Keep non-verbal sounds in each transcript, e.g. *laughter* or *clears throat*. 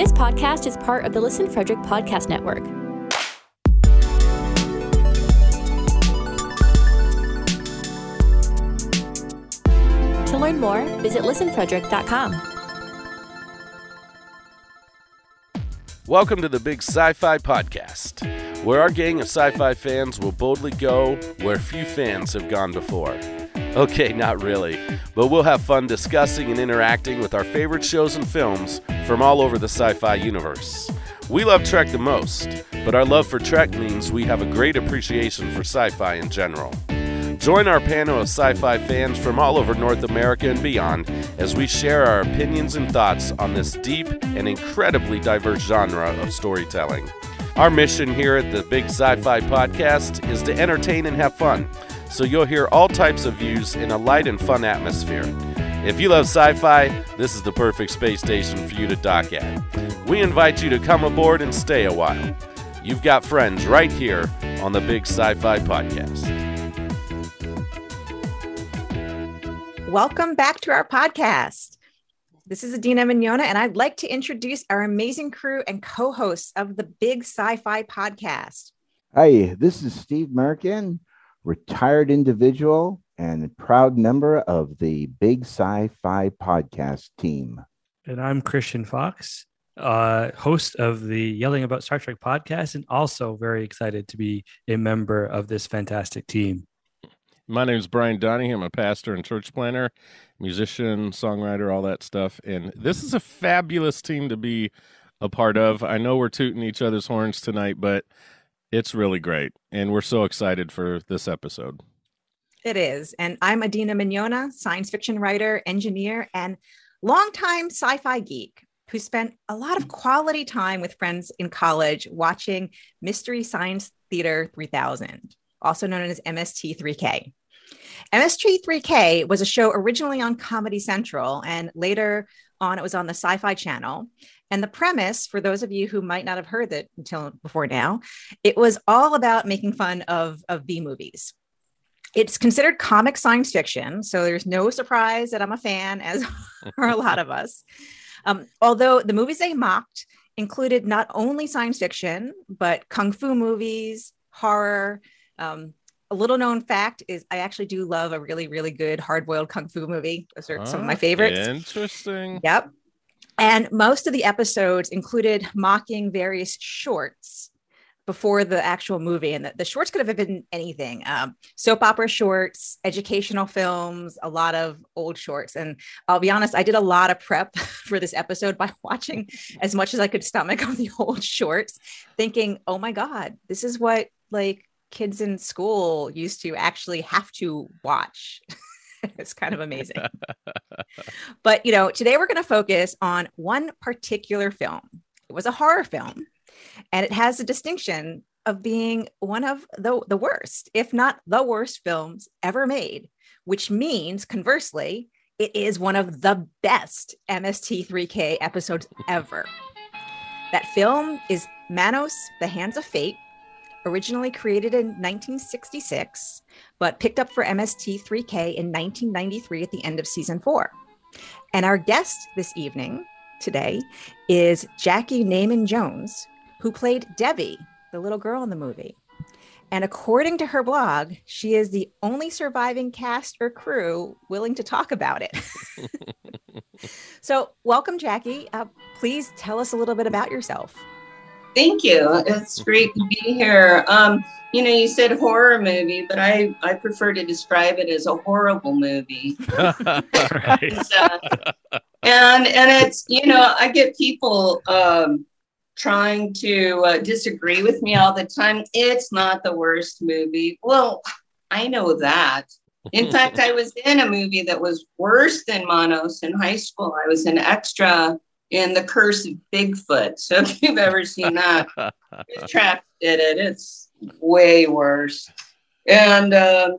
This podcast is part of the Listen Frederick Podcast Network. To learn more, visit listenfrederick.com. Welcome to the Big Sci Fi Podcast, where our gang of sci fi fans will boldly go where few fans have gone before. *laughs* Okay, not really, but we'll have fun discussing and interacting with our favorite shows and films from all over the sci fi universe. We love Trek the most, but our love for Trek means we have a great appreciation for sci fi in general. Join our panel of sci fi fans from all over North America and beyond as we share our opinions and thoughts on this deep and incredibly diverse genre of storytelling. Our mission here at the Big Sci Fi Podcast is to entertain and have fun, so you'll hear all types of views in a light and fun atmosphere. If you love sci fi, this is the perfect space station for you to dock at. We invite you to come aboard and stay a while. You've got friends right here on the Big Sci Fi Podcast. Welcome back to our podcast. This is Adeena Mignogna, and I'd like to introduce our amazing crew and co hosts of the Big Sci Fi podcast. Hi, this is Steve Merkin, retired individual and proud member of the Big Sci Fi podcast team. And I'm Christian Fox, uh, host of the Yelling About Star Trek podcast, and also very excited to be a member of this fantastic team. My name is Brian Donahue. I'm a pastor and church planner, musician, songwriter, all that stuff. And this is a fabulous team to be a part of. I know we're tooting each other's horns tonight, but it's really great. And we're so excited for this episode. It is. And I'm Adeena Mignogna, science fiction writer, engineer, and longtime sci fi geek who spent a lot of quality time with friends in college watching Mystery Science Theater 3000, also known as MST3K. MST3K was a show originally on Comedy Central and later on it was on the Sci Fi Channel. And the premise, for those of you who might not have heard it until before now, it was all about making fun of, of B movies. It's considered comic science fiction, so there's no surprise that I'm a fan, as *laughs* are a lot of us. Um, although the movies they mocked included not only science fiction, but kung fu movies, horror, um, a little known fact is I actually do love a really, really good hard boiled kung fu movie. Those are oh, some of my favorites. Interesting. Yep. And most of the episodes included mocking various shorts before the actual movie. And the, the shorts could have been anything um, soap opera shorts, educational films, a lot of old shorts. And I'll be honest, I did a lot of prep *laughs* for this episode by *laughs* watching as much as I could stomach of the *laughs* old shorts, thinking, oh my God, this is what like kids in school used to actually have to watch. *laughs* it's kind of amazing. but, you know, today we're going to focus on one particular film. It was a horror film, and it has a distinction of being one of the, the worst, if not the worst films ever made, which means conversely, it is one of the best MST3K episodes ever. That film is Manos, The Hands of Fate, originally created in 1966, but picked up for MST3K in 1993 at the end of season four. And our guest this evening, today, is Jackey Neyman Jones, who played Debbie, the little girl in the movie. And according to her blog, she is the only surviving cast or crew willing to talk about it. *laughs* so, welcome, Jackey. Uh, please tell us a little bit about yourself. Thank you. It's great to be here. Um, you know, you said horror movie, but I, I prefer to describe it as a horrible movie. *laughs* and, uh, and and it's you know I get people um, trying to uh, disagree with me all the time. It's not the worst movie. Well, I know that. In fact, *laughs* I was in a movie that was worse than Manos in high school. I was an extra in The Curse of Bigfoot. So if you've ever seen that, *laughs* Track did it. It's way worse. And uh,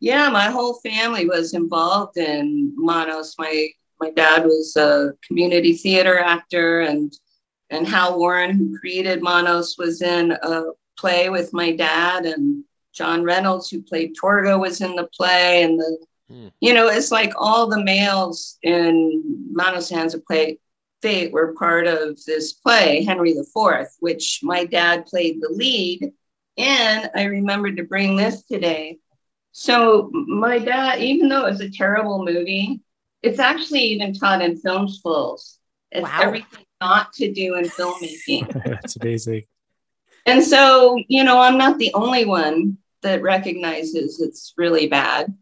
yeah, my whole family was involved in Manos. My my dad was a community theater actor, and and Hal Warren, who created Manos, was in a play with my dad, and John Reynolds, who played Torgo, was in the play, and the hmm. you know, it's like all the males in Manos Hands Play Fate were part of this play, Henry IV, which my dad played the lead. And I remembered to bring this today. So, my dad, even though it was a terrible movie, it's actually even taught in film schools. It's Wow. everything not to do in filmmaking. *laughs* That's amazing. And so, you know, I'm not the only one that recognizes it's really bad.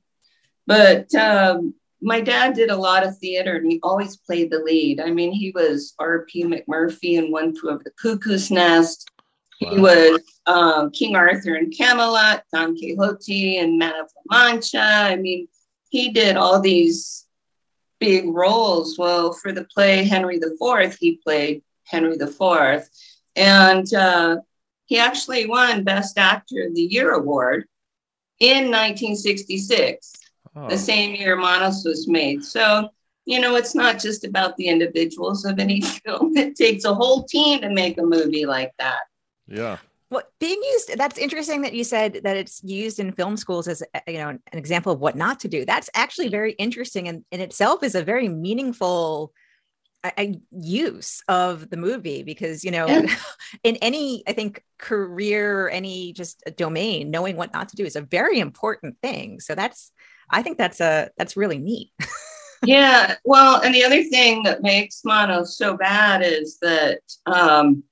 But um, my dad did a lot of theater and he always played the lead. I mean, he was R.P. McMurphy in One Flew Over the Cuckoo's Nest. He was um, King Arthur in Camelot, Don Quixote and Man of La Mancha. I mean, he did all these big roles. Well, for the play Henry IV, he played Henry IV. And uh, he actually won Best Actor of the Year award in 1966, Oh, the same year Manos was made. So, you know, it's not just about the individuals of any *laughs* film, it takes a whole team to make a movie like that. yeah. Well, being used, that's interesting that you said that it's used in film schools as, uh, you know, an example of what not to do. That's actually very interesting and in itself is a very meaningful uh, uh, use of the movie because, you know, Yeah. *laughs* in any, I think, career or any just domain, knowing what not to do is a very important thing. So that's, I think that's a, that's really neat. *laughs* yeah. Well, and the other thing that makes mono so bad is that um,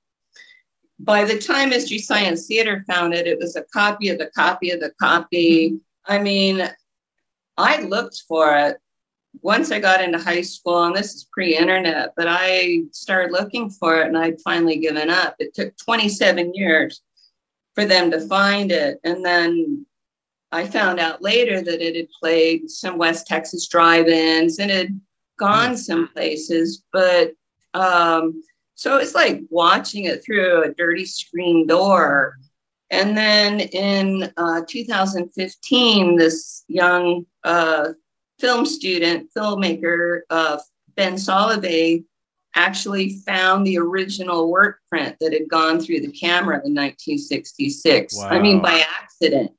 by the time Mystery Science Theater found it, it was a copy of the copy of the copy. I mean, I looked for it once I got into high school, and this is pre internet, but I started looking for it and I'd finally given up. It took 27 years for them to find it. And then I found out later that it had played some West Texas drive ins and had gone some places. But um, so it's like watching it through a dirty screen door. And then in uh, 2015, this young uh, film student, filmmaker, uh, Ben Solovey, actually found the original work print that had gone through the camera in 1966. I mean, by accident.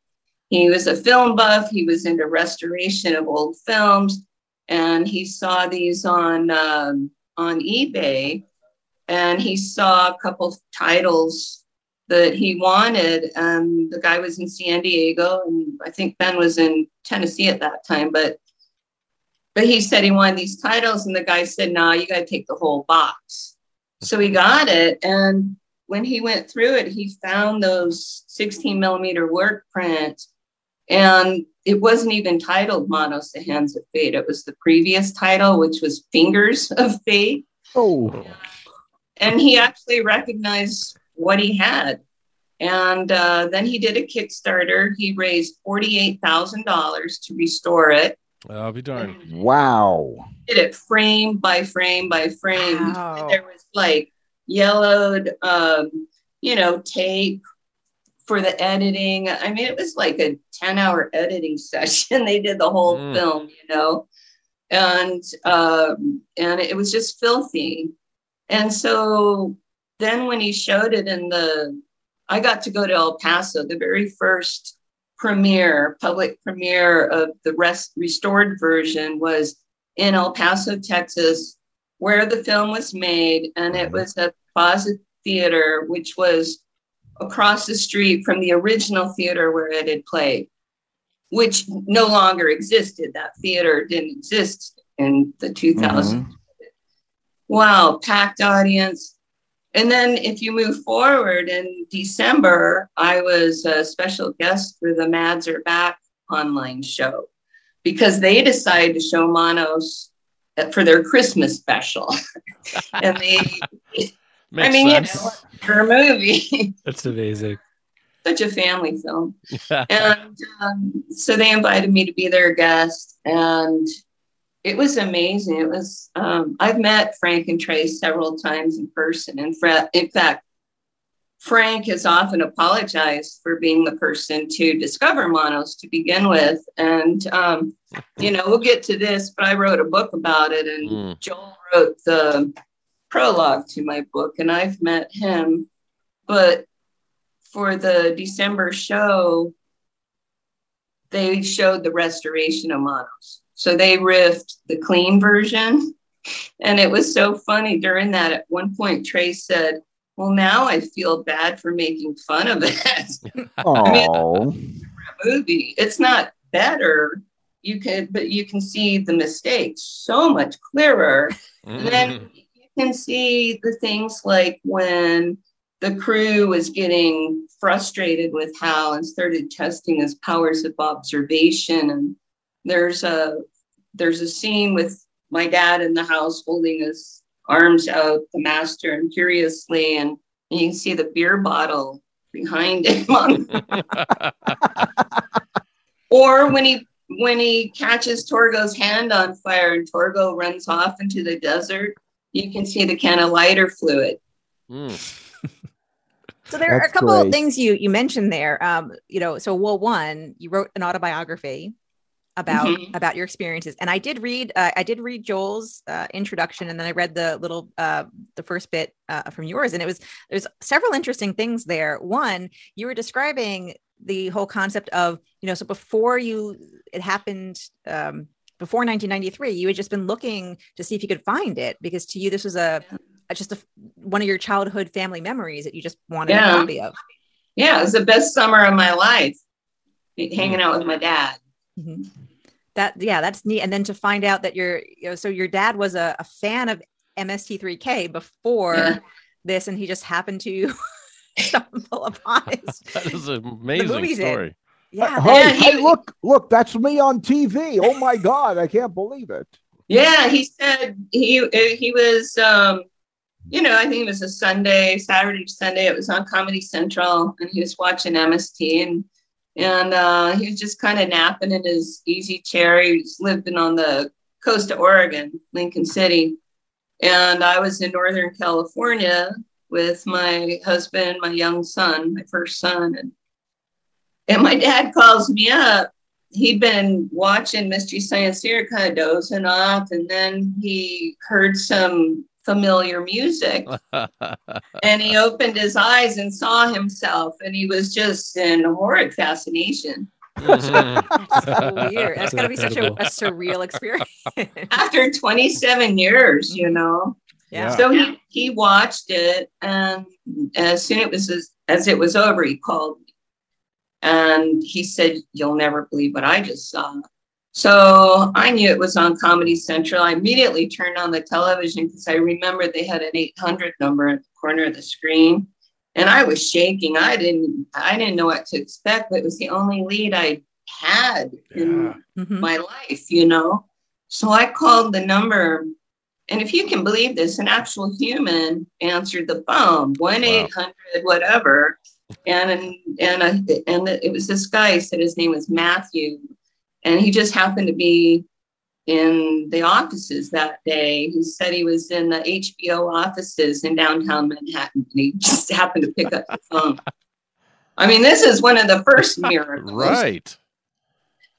He was a film buff, he was into restoration of old films, and he saw these on, um, on eBay and he saw a couple titles that he wanted. And the guy was in San Diego, and I think Ben was in Tennessee at that time. But but he said he wanted these titles, and the guy said, "No, you got to take the whole box." So he got it, and when he went through it, he found those 16 millimeter work prints, and it wasn't even titled "Manos: The Hands of Fate." It was the previous title, which was "Fingers of Fate." Oh, and he actually recognized what he had. And uh, then he did a Kickstarter. He raised $48,000 to restore it. I'll be darned. wow. Did it frame by frame by frame. Wow. There was like yellowed, um, you know, tape for the editing. I mean, it was like a 10 hour editing *laughs* session. they did the whole Mm. film, you know, and, um, and it was just filthy. And so then when he showed it in the, I got to go to El Paso, the very first premiere, public premiere of the rest, restored version was in El Paso, Texas, where the film was made. And it was at Plaza Theater, which was across the street from the original theater where it had played, which no longer existed. That theater didn't exist in the 2000s. Mm-hmm. Wow, packed audience. And then if you move forward in December, I was a special guest for the Mads Are Back online show because they decided to show Manos for their Christmas special. *laughs* and they, Makes I mean, sense. you know, for a movie, *laughs* That's amazing. such a family film. and um, so they invited me to be their guest and it was amazing it was um, i've met frank and trey several times in person and in fact frank has often apologized for being the person to discover Manos to begin with and um, you know we'll get to this but i wrote a book about it and Mm. joel wrote the prologue to my book and i've met him but for the December show, they showed the restoration of Manos. So they riffed the clean version and it was so funny during that. At one point, Trey said, Well, now I feel bad for making fun of it. *laughs* Oh, movie. It's not better. You can, but you can see the mistakes so much clearer. And *laughs* then you can see the things like when the crew was getting frustrated with Hal and started testing his powers of observation. And there's a there's a scene with my dad in the house holding his arms out, the master, and curiously, and, and you can see the beer bottle behind him *laughs* *laughs* or when he when he catches Torgo's hand on fire and Torgo runs off into the desert, you can see the can of lighter fluid. Mm. *laughs* So there are a That's couple of things you you mentioned there. Um, you know, so well, one, you wrote an autobiography about Mhm. about your experiences, and I did read uh, I did read Joel's uh, introduction, and then I read the little uh, the first bit uh, from yours, and it was there's several interesting things there. One, you were describing the whole concept of you know, so before you it happened. Um, before 1993, you had just been looking to see if you could find it because to you this was a, a just a, one of your childhood family memories that you just wanted a Yeah. copy of. Yeah, it was the best summer of my life, hanging out with my dad. Mhm. That yeah, that's neat. And then to find out that your you know, so your dad was a, a fan of MST3K before Yeah. this, and he just happened to *laughs* stumble upon it. *laughs* That is an amazing story in. Story. Yeah, hey, Yeah, he- hey, look, look, that's me on TV. Oh my God, I can't believe it. Yeah, he said he uh, he was, um, you know, I think it was a Sunday, Saturday, Sunday. It was on Comedy Central, and he was watching MST, and and uh, he was just kind of napping in his easy chair. He was living on the coast of Oregon, Lincoln City, and I was in Northern California with my husband, my young son, my first son, and and my dad calls me up he'd been watching Mystery Science Theater, kind of dozing off, and then he heard some familiar music, *laughs* and he opened his eyes and saw himself, and he was just in horrid fascination. Mhm. *laughs* so weird. That's got to be such a, a surreal experience. *laughs* After 27 years, you know. yeah. So he, he watched it, and as soon it was as, as it was over, he called me, and he said, "You'll never believe what I just saw." So I knew it was on Comedy Central. I immediately turned on the television because I remembered they had an 800 number at the corner of the screen, and I was shaking. I didn't I didn't know what to expect, but it was the only lead I had in Mhm. my life, you know. So I called the number, and if you can believe this, an actual human answered the phone, one eight hundred whatever, and and and, and it was this guy. He said his name was Matthew, and he just happened to be in the offices that day. He said he was in the HBO offices in downtown Manhattan, and he just happened to pick up the phone. I mean, this is one of the first *laughs* miracles. right.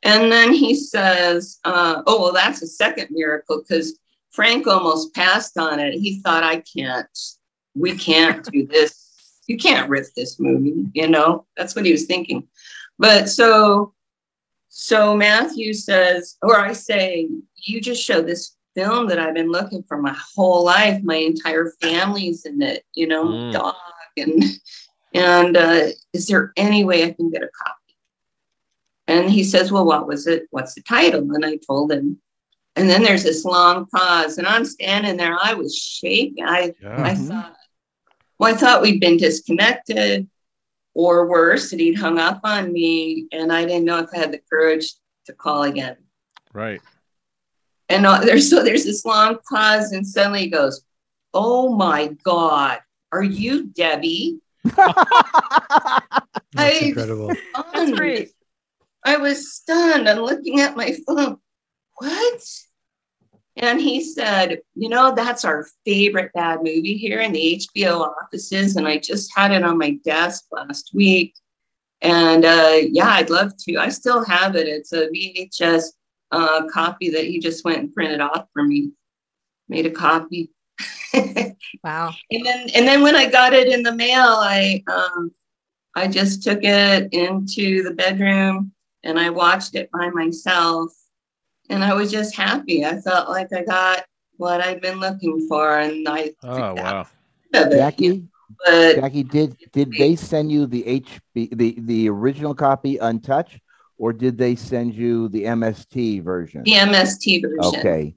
And then he says, uh, Oh, well, that's a second miracle because Frank almost passed on it. He thought, I can't, we can't do this. You can't rip this movie, you know? That's what he was thinking. But so, so Matthew says, or I say, You just show this film that I've been looking for my whole life. My entire family's in it, you know, Mm. dog. And, and uh, is there any way I can get a copy? And he says, Well, what was it? What's the title? And I told him. And then there's this long pause, and I'm standing there. I was shaking. I, Yeah. I thought, well, I thought we'd been disconnected, or worse, that he'd hung up on me, and I didn't know if I had the courage to call again. Right. And uh, there's so there's this long pause, and suddenly he goes, "Oh my God, are you Debbie?" *laughs* That's I- incredible. That's great. I was stunned. I'm looking at my phone. What? And he said, You know, that's our favorite bad movie here in the HBO offices. And I just had it on my desk last week. And uh, yeah, I'd love to. I still have it. It's a VHS uh, copy that he just went and printed off for me. Made a copy. *laughs* Wow. And then and then when I got it in the mail, I um, I just took it into the bedroom and I watched it by myself, and I was just happy. I felt like I got what I'd been looking for, and I Oh wow. Jackey, but Jackey, did did they send you the HB the the original copy untouched, or did they send you the MST version? the MST version. Okay,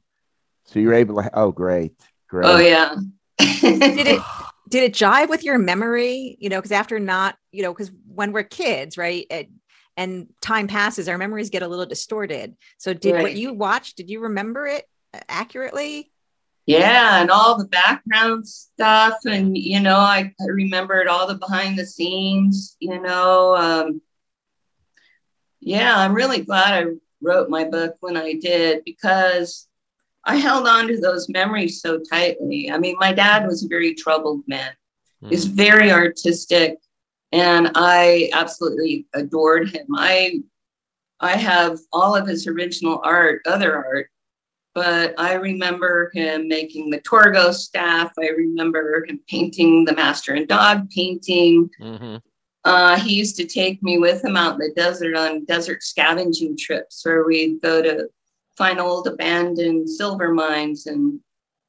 so you're able to. Oh, great, great. Oh yeah. Did it *laughs* did it jive with your memory? You know, because after not, you know, because when we're kids, right? It, and time passes, our memories get a little distorted. So, did what you watched? Did you remember it accurately? Yeah, and all the background stuff, and you know, I, I remembered all the behind the scenes. You know, um, yeah, I'm really glad I wrote my book when I did because I held on to those memories so tightly. I mean, my dad was a very troubled man. He's very artistic, and I absolutely adored him. I I have all of his original art, other art, but I remember him making the Torgo staff. I remember him painting the master and dog painting. Mm-hmm. Uh, he used to take me with him out in the desert on desert scavenging trips where we'd go to find old abandoned silver mines and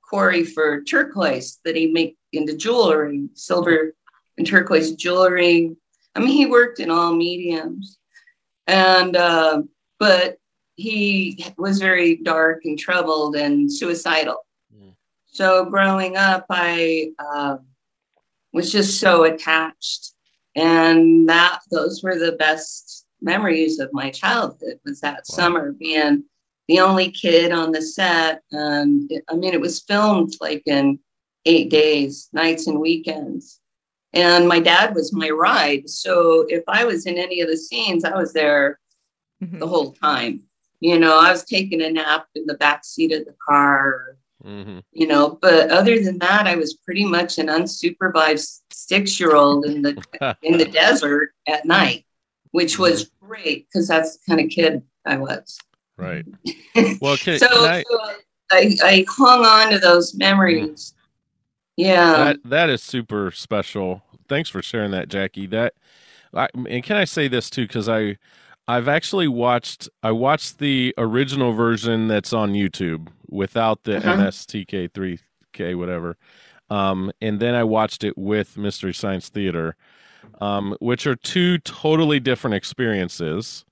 quarry for turquoise that he'd make into jewelry, silver and turquoise jewelry. I mean, he worked in all mediums. And, uh, but he was very dark and troubled and suicidal. Mm. So growing up, I uh, was just so attached and that those were the best memories of my childhood was that Wow. summer being the only kid on the set and i mean it was filmed like in eight days nights and weekends and my dad was my ride. So if i was in any of the scenes i was there Mhm. the whole time. You know i was taking a nap in the back seat of the car hmm you know but other than that i was pretty much an unsupervised six year old in the *laughs* in the desert at night which was great because that's the kind of kid i was. Right. *laughs* Well, can, so, can I, so I, I hung on to those memories yeah that that is super special. Thanks for sharing that, Jackey. That I, and can I say this too? Because I I've actually watched I watched the original version that's on YouTube without the Uh-huh. MSTK3K whatever, um, and then I watched it with Mystery Science Theater, um, which are two totally different experiences.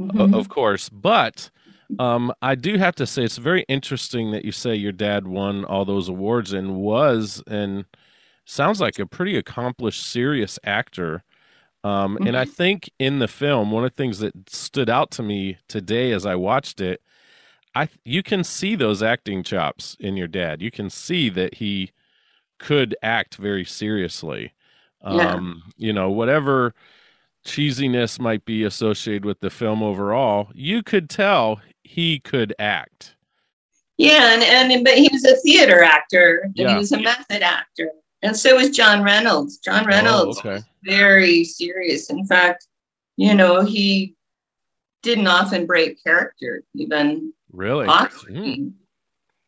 Mhm. of course. But um, I do have to say, it's very interesting that you say your dad won all those awards and was and sounds like a pretty accomplished, serious actor. Um, And I think in the film, one of the things that stood out to me today as I watched it, I you can see those acting chops in your dad. You can see that he could act very seriously. Yeah. Um, you know, whatever cheesiness might be associated with the film overall, you could tell he could act. Yeah, and, and but he was a theater actor and Yeah. he was a method actor. And so was John Reynolds. John Reynolds Oh, okay. was very serious. In fact, you know, he didn't often break character, even Really? Mm.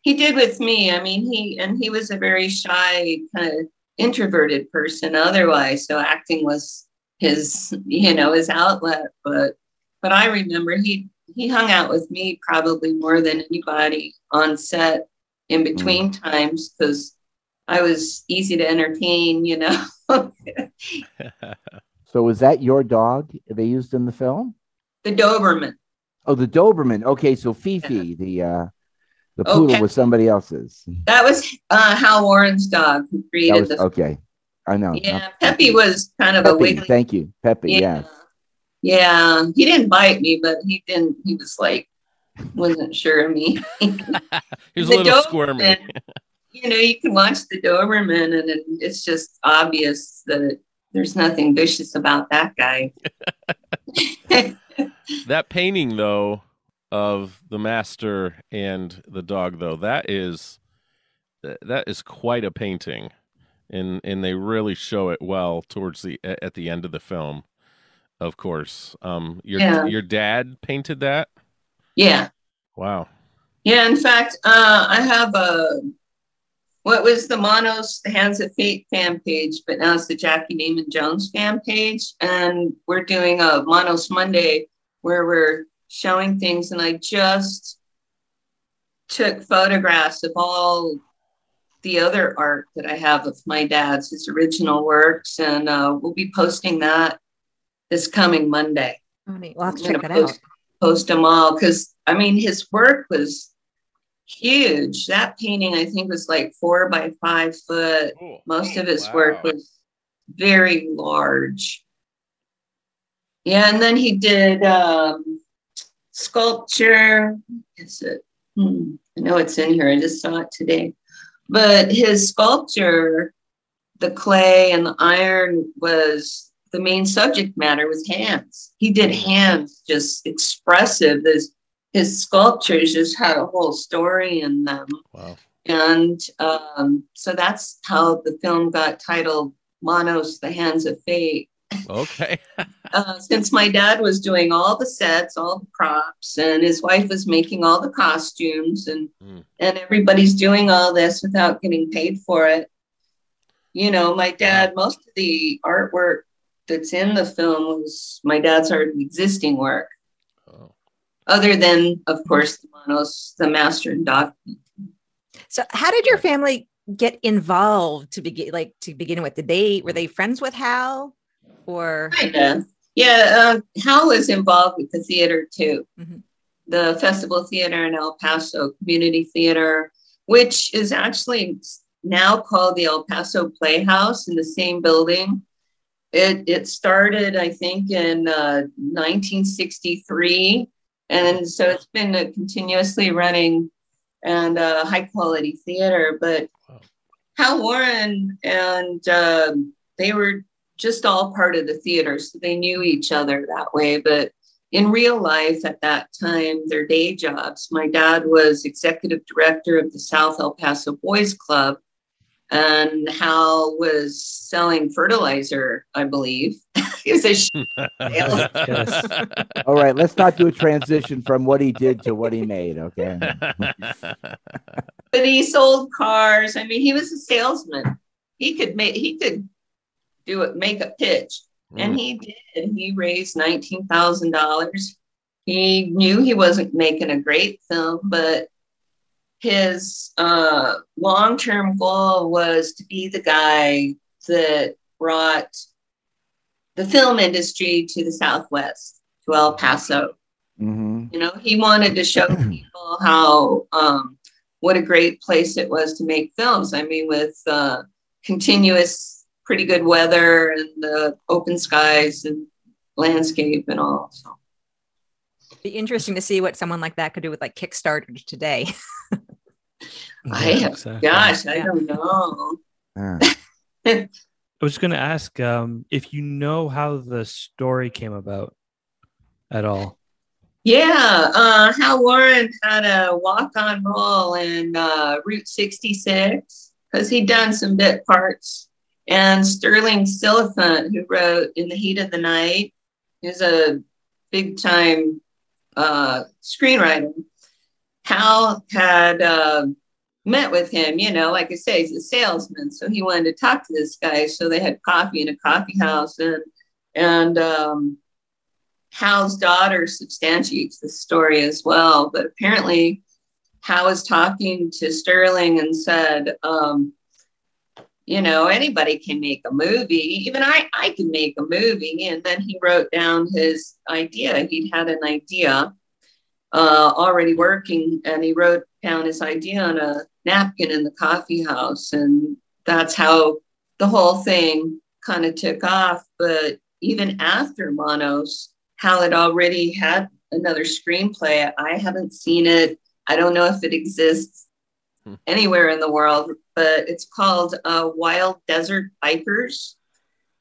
He did with me. I mean, he and he was a very shy, kind of introverted person otherwise. So acting was his, you know, his outlet. But but I remember he he hung out with me probably more than anybody on set in between times because I was easy to entertain, you know. *laughs* So was that your dog they used in the film? the Doberman. Oh, the Doberman. Okay, so Fifi, the uh, the Oh, poodle Pep- was somebody else's. That was uh, Hal Warren's dog who created was the. okay. I know. yeah, not- Peppy was kind of a Pepe, wiggly Thank you, Pepe. Yeah. Yes. Yeah, he didn't bite me, but he didn't. He was like, wasn't sure of me. *laughs* *laughs* he was a little Doberman, squirmy. You know, you can watch the Doberman, and it, it's just obvious that there's nothing vicious about that guy. *laughs* That painting, though, of the master and the dog, though, that is that is quite a painting, and and they really show it well towards the at the end of the film. Of course, um, your Yeah. your dad painted that. yeah, Wow. yeah. In fact, uh, I have a what was the Manos the Hands of Fate fan page, but now it's the Jackey Neyman Jones fan page, and we're doing a Manos Monday where we're showing things, and I just took photographs of all the other art that I have of my dad's, his original works, and uh, we'll be posting that this coming Monday. Oh, neat. We'll have to I'm check gonna out. post, post them all because I mean his work was huge. That painting I think was like four by five foot. Cool. Most of his Wow. work was very large. Yeah, and then he did um, sculpture. Is it? Hmm, I know it's in here. I just saw it today. But his sculpture, the clay and the iron was the main subject matter was hands. He did hands just expressive. His his sculptures just had a whole story in them. Wow. And um, so that's how the film got titled Manos, The Hands of Fate. Okay. *laughs* Uh, since my dad was doing all the sets, all the props, and his wife was making all the costumes, and Mm. and everybody's doing all this without getting paid for it. You know, my dad, most of the artwork that's in the film was my dad's art existing work, Oh. other than, of course, the Manos, the master and document. So, how did your family get involved to begin? Like to begin with, did they were they friends with Hal, or Kinda. Yeah, uh, Hal was involved with the theater too. Mhm. The Festival Theater in El Paso Community Theater, which is actually now called the El Paso Playhouse in the same building. It, it started, I think, in uh, 1963. And so it's been a continuously running and uh, high quality theater. But Wow. Hal Warren and um, they were just all part of the theater, so they knew each other that way. But in real life at that time, their day jobs, my dad was executive director of the South El Paso Boys Club, and Hal was selling fertilizer, I believe. *laughs* he was a sh- Yes. *laughs* All right, let's not do a transition from what he did to what he made. Okay. but he sold cars. I mean, he was a salesman. He could make he could do it, make a pitch. And mm. he did. He raised nineteen thousand dollars. He knew he wasn't making a great film, but his uh, long-term goal was to be the guy that brought the film industry to the Southwest, to El Paso. hmm You know, he wanted to show *clears throat* people how um, what a great place it was to make films. I mean, with uh, continuous, pretty good weather and the open skies and landscape and all. So be interesting to see what someone like that could do with like Kickstarter today. *laughs* I Yeah, have, exactly. gosh, I Yeah. don't know. *laughs* I was going to ask um, if you know how the story came about at all. Yeah, uh, Hal Warren had a walk-on role in uh, Route 66 because he'd done some bit parts. And Sterling Silliphant, who wrote In the Heat of the Night, is a big-time uh, screenwriter. Hal had uh, met with him, you know, like I say, he's a salesman, so he wanted to talk to this guy. So they had coffee in a coffee house, and and um, Hal's daughter substantiates the story as well. But apparently, Hal was talking to Sterling and said, um, you know, anybody can make a movie. Even I, I can make a movie. And then he wrote down his idea. He'd had an idea uh, already working, and he wrote down his idea on a napkin in the coffee house. And that's how the whole thing kind of took off. But even after Manos, Hal had already had another screenplay. I haven't seen it. I don't know if it exists Hmm. anywhere in the world, but it's called uh, Wild Desert Bikers.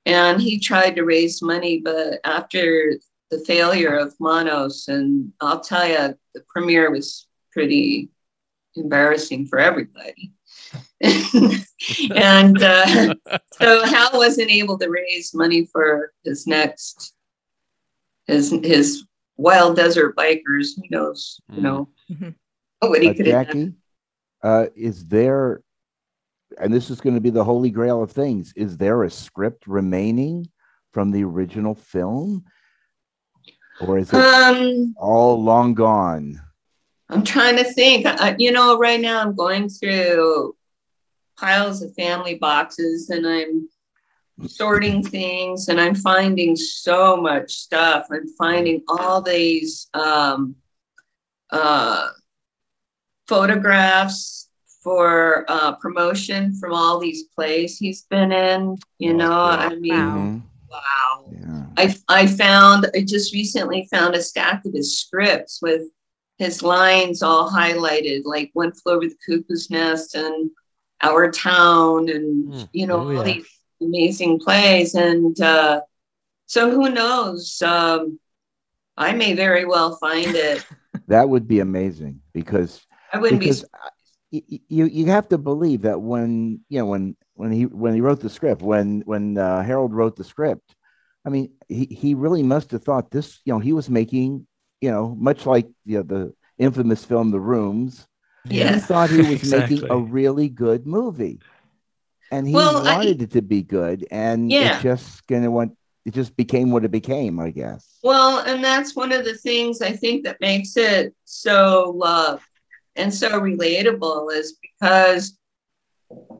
And he tried to raise money, but after the failure of Manos, and I'll tell you, the premiere was pretty embarrassing for everybody. *laughs* and uh, so Hal wasn't able to raise money for his next his his wild desert bikers. Who knows? You know Mhm. what he Uh, could have done. Jackey, uh, is there, and this is going to be the holy grail of things, is there a script remaining from the original film? Or is it Um, all long gone? I'm trying to think. I, you know, right now I'm going through piles of family boxes and I'm sorting things and I'm finding so much stuff. I'm finding all these um, uh, photographs for uh, promotion from all these plays he's been in. You Oh, know. I mean, wow. Yeah. I, I found, I just recently found a stack of his scripts with his lines all highlighted, like One Flew Over the Cuckoo's Nest and Our Town, and, Hmm. you know, Oh, all yeah. these amazing plays. And uh, so who knows? Um, I may very well find it. *laughs* That would be amazing because I wouldn't be. because I- y- you you have to believe that when you know when when he when he wrote the script when when uh, Harold wrote the script, I mean he he really must have thought this you know he was making you know much like you know, the infamous film The Rooms. He thought he was *laughs* making a really good movie, and he Well, I- wanted it to be good, and Yeah. it just gonna want it just became what it became, I guess. Well, and that's one of the things I think that makes it so loved and so relatable is because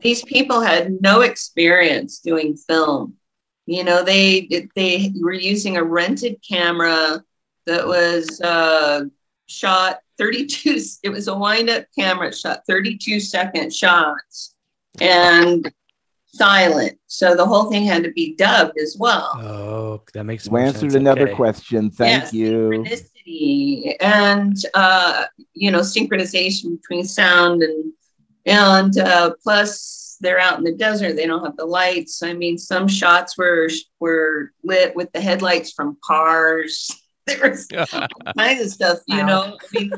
these people had no experience doing film. You know, they they were using a rented camera that was uh, shot 32. It was a wind-up camera, it shot 32 second shots and silent. So the whole thing had to be dubbed as well. Oh, that makes You more answered sense. another Okay. question. Thank Yes, you. synchronicity and uh, you know synchronization between sound and and uh, plus they're out in the desert they don't have the lights i mean some shots were were lit with the headlights from cars *laughs* there was all kinds of stuff you Wow. know i mean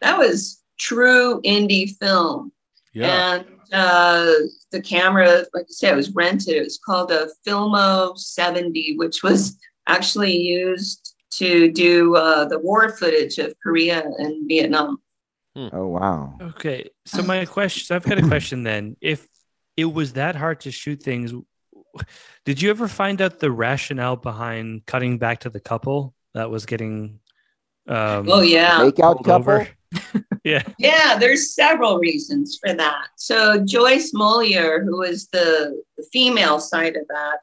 that was true indie film yeah. and uh, the camera, like I said, it was rented. It was called a Filmo 70, which was actually used to do uh, the war footage of Korea and Vietnam. Oh wow. Okay, so my question, so I've got a question then. If it was that hard to shoot things, did you ever find out the rationale behind cutting back to the couple that was getting? Um, Oh, yeah. Makeout couple. over? *laughs* yeah. Yeah, there's several reasons for that. So Joyce Molleur, who was the, the female side of that,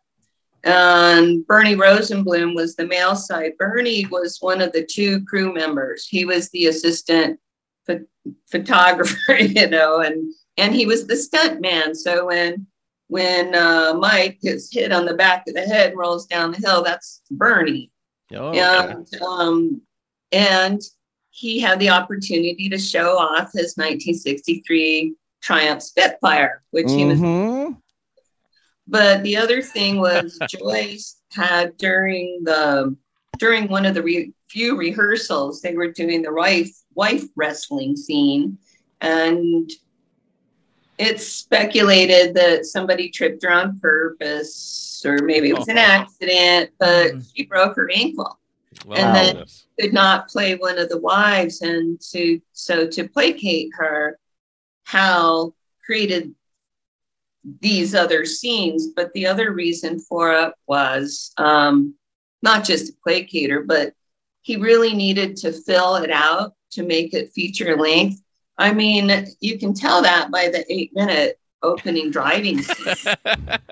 and Bernie Rosenblum was the male side. Bernie was one of the two crew members. He was the assistant pho- photographer, *laughs* you know, and and he was the stunt man. So when when uh, Mike gets hit on the back of the head and rolls down the hill, that's Bernie Oh, okay. and um, and he had the opportunity to show off his 1963 Triumph Spitfire, which he was. Mhm. But the other thing was *laughs* Joyce had during the during one of the re- few rehearsals they were doing the wife wife wrestling scene, and it's speculated that somebody tripped her on purpose, or maybe it was an accident, but Mhm. she broke her ankle Wow. and then- Yes. could not play one of the wives and to so to placate her hal created these other scenes but the other reason for it was um, not just to placate her but he really needed to fill it out to make it feature length i mean you can tell that by the eight minute opening driving *laughs* scene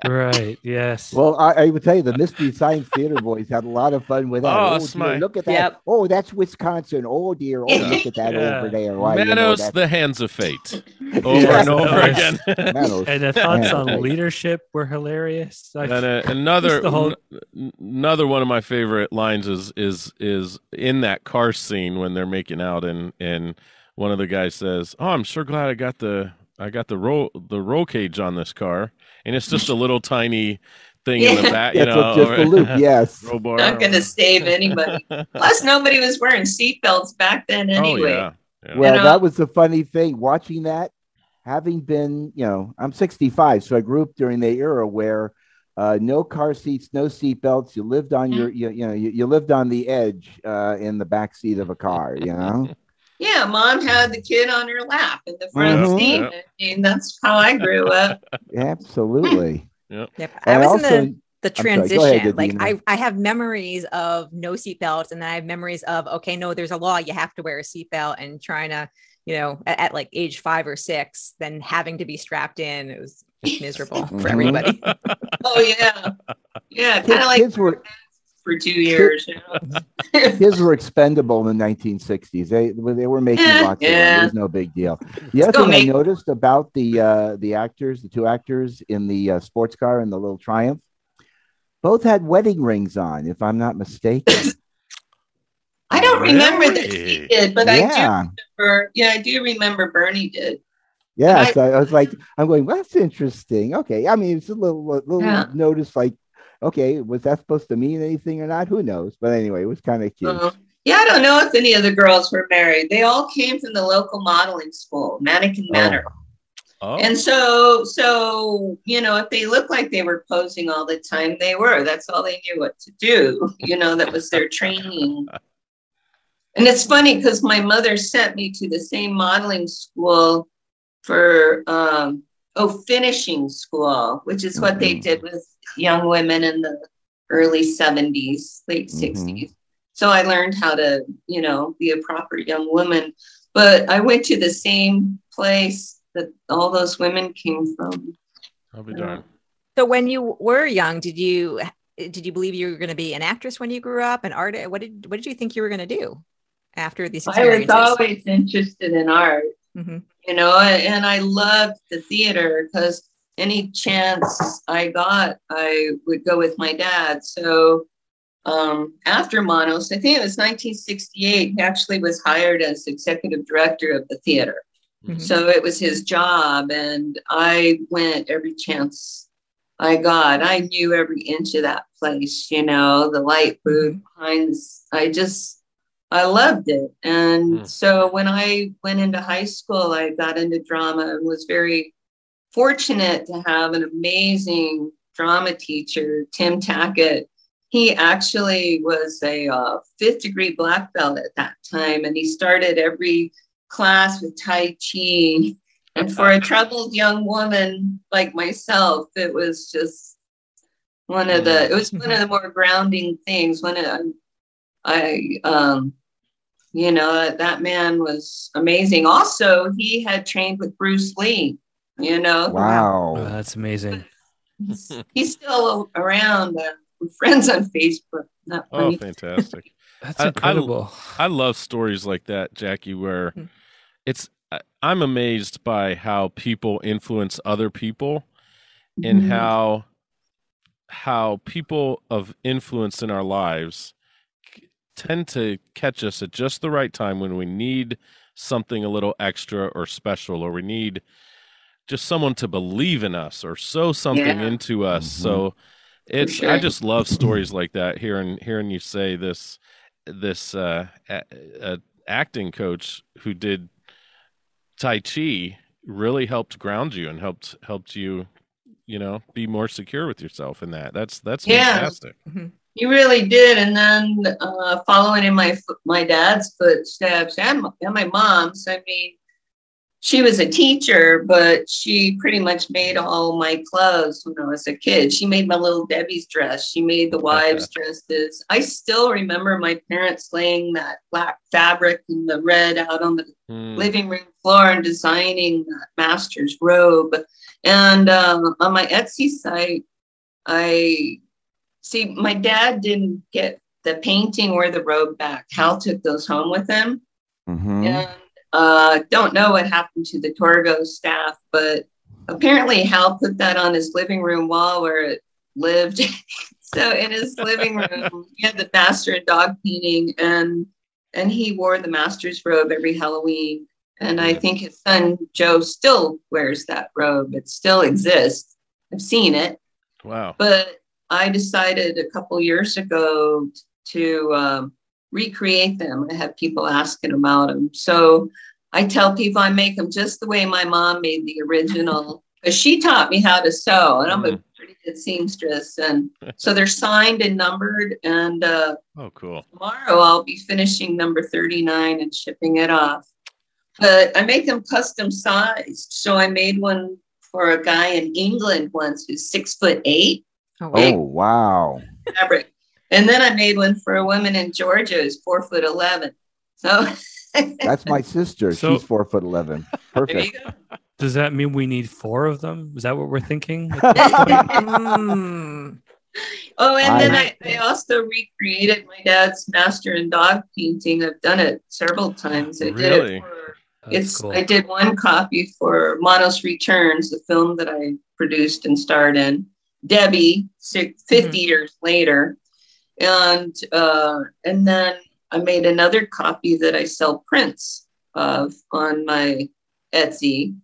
Right. Yes. Well, I, I would tell you the Mystery Science Theater boys had a lot of fun with that. Oh, Oh, that's dear, look at that. Yep. Oh, that's Wisconsin. Oh dear. Oh, look at that *laughs* Yeah. over there. Why, you know, Manos, the hands of fate. *laughs* Over Yeah. and over Yes. again. Manos. and the thoughts Yeah. on leadership were hilarious. I- And uh, another whole- n- another one of my favorite lines is is is in that car scene when they're making out and and one of the guys says, "Oh, I'm sure glad I got the I got the roll the roll cage on this car." And it's just a little tiny thing in the back, *laughs* you That's know. just a loop. *laughs* Yes. bar. not going to save anybody *laughs* plus nobody was wearing seatbelts back then anyway Oh yeah. yeah. Well, know? that was the funny thing. Watching that, having been, you know, I'm 65, so I grew up during the era where uh, no car seats, no seat belts. You lived on your, you, you know, you, you lived on the edge uh, in the back seat of a car. You know. Yeah, mom had the kid on her lap in the front Mhm. seat. Yeah. I mean, that's how I grew up. *laughs* Absolutely. *laughs* Yep. I And was also, in the sorry, go ahead, transition. like I, I have memories of no seatbelts, and then I have memories of okay, no, there's a law, you have to wear a seatbelt, and trying to, you know, at, at like age five or six, then having to be strapped in. It was miserable *laughs* for everybody. Oh yeah, yeah, kind of like kids were for two years. You know? *laughs* kids were expendable in the 1960s. They they were making Yeah, lots of them. yeah. It was no big deal. The other thing make- I noticed about the uh, the actors, the two actors in the uh, sports car and the little Triumph, both had wedding rings on, if I'm not mistaken. *coughs* I don't remember that Really? he did, but I do yeah, remember. Yeah, I do remember Bernie did. yeah. I- so I was like, I'm going. Well, that's interesting. Okay, I mean, it's a little little Yeah. notice. Like, okay, was that supposed to mean anything or not? Who knows? But anyway, it was kind of cute. Uh, yeah, I don't know if any of the girls were married. They all came from the local modeling school, Mannequin Manor. Oh, And so, so you know, if they looked like they were posing all the time, they were. That's all they knew what to do. You know, that was their training. And it's funny because my mother sent me to the same modeling school for um, oh finishing school, which is what they Mhm. did with young women in the early seventies, late Mhm. 60s So I learned how to, you know, be a proper young woman. But I went to the same place that all those women came from. I'll be darned. So when you were young, did you did you believe you were going to be an actress when you grew up, an artist? What did what did you think you were going to do after these I was always interested in art, Mhm. You know, and I loved the theater because any chance I got, I would go with my dad. So um, after Manos, I think it was 1968, he actually was hired as executive director of the theater. Mhm. So it was his job, and I went every chance I got. I knew every inch of that place, you know, the light booth behind. I just, I loved it. And Mm. so when I went into high school, I got into drama and was very fortunate to have an amazing drama teacher, Tim Tackett. He actually was a uh, fifth degree black belt at that time, and he started every class with Tai Chi. And for a *laughs* troubled young woman like myself, it was just one of the, it was one of the more grounding things. One of I um, you know, that, that man was amazing. Also, he had trained with Bruce Lee, you know, Wow. Oh, that's amazing. he's, *laughs* he's still around. Uh, we're friends on Facebook. Not Oh, funny. fantastic. *laughs* That's I- I- incredible. I love stories like that, Jackey, where Mhm. it's I- I'm amazed by how people influence other people and Mhm. how how people of influence in our lives c- tend to catch us at just the right time when we need something a little extra or special or we need just someone to believe in us or sow something Yeah. into us Mhm. so it's sure. i just love stories like that hearing hearing you say this this uh, a, a acting coach who did tai chi really helped ground you and helped helped you you know be more secure with yourself in that that's that's Yeah. fantastic He really did. And then uh, following in my my dad's footsteps and my, and my mom's, I mean, she was a teacher, but she pretty much made all my clothes when I was a kid. She made my little Debbie's dress. She made the wives' dresses. I still remember my parents laying that black fabric and the red out on the Hmm. living room floor and designing that master's robe. And um, on my Etsy site, I see my dad didn't get the painting or the robe back. Hal took those home with him. Mhm. And uh, don't know what happened to the Torgo staff, but apparently Hal put that on his living room wall where it lived. *laughs* so in his living *laughs* room, he had the master dog painting, and and he wore the master's robe every Halloween. And I think his son Joe still wears that robe. It still exists. I've seen it wow but I decided a couple years ago to um, recreate them. I have people asking about them. So I tell people I make them just the way my mom made the original *laughs* because she taught me how to sew, and I'm a pretty good seamstress. And so they're signed and numbered. And uh, oh cool tomorrow I'll be finishing number 39 and shipping it off. But I make them custom sized. So I made one for a guy in England once who's six foot eight. Oh, Big. Oh wow. fabric. And then I made one for a woman in Georgia who's four foot eleven. So *laughs* That's my sister. So- She's four foot eleven. Perfect. Does that mean we need four of them? Is that what we're thinking? *laughs* Mm. Oh, and then I- I, I also recreated my dad's master and dog painting. I've done it several times. I did Really? it for it's cool. I did one copy for Manos Returns, the film that I produced and starred in. Debbie, six, 50 years later, and uh, and then I made another copy that I sell prints of on my Etsy,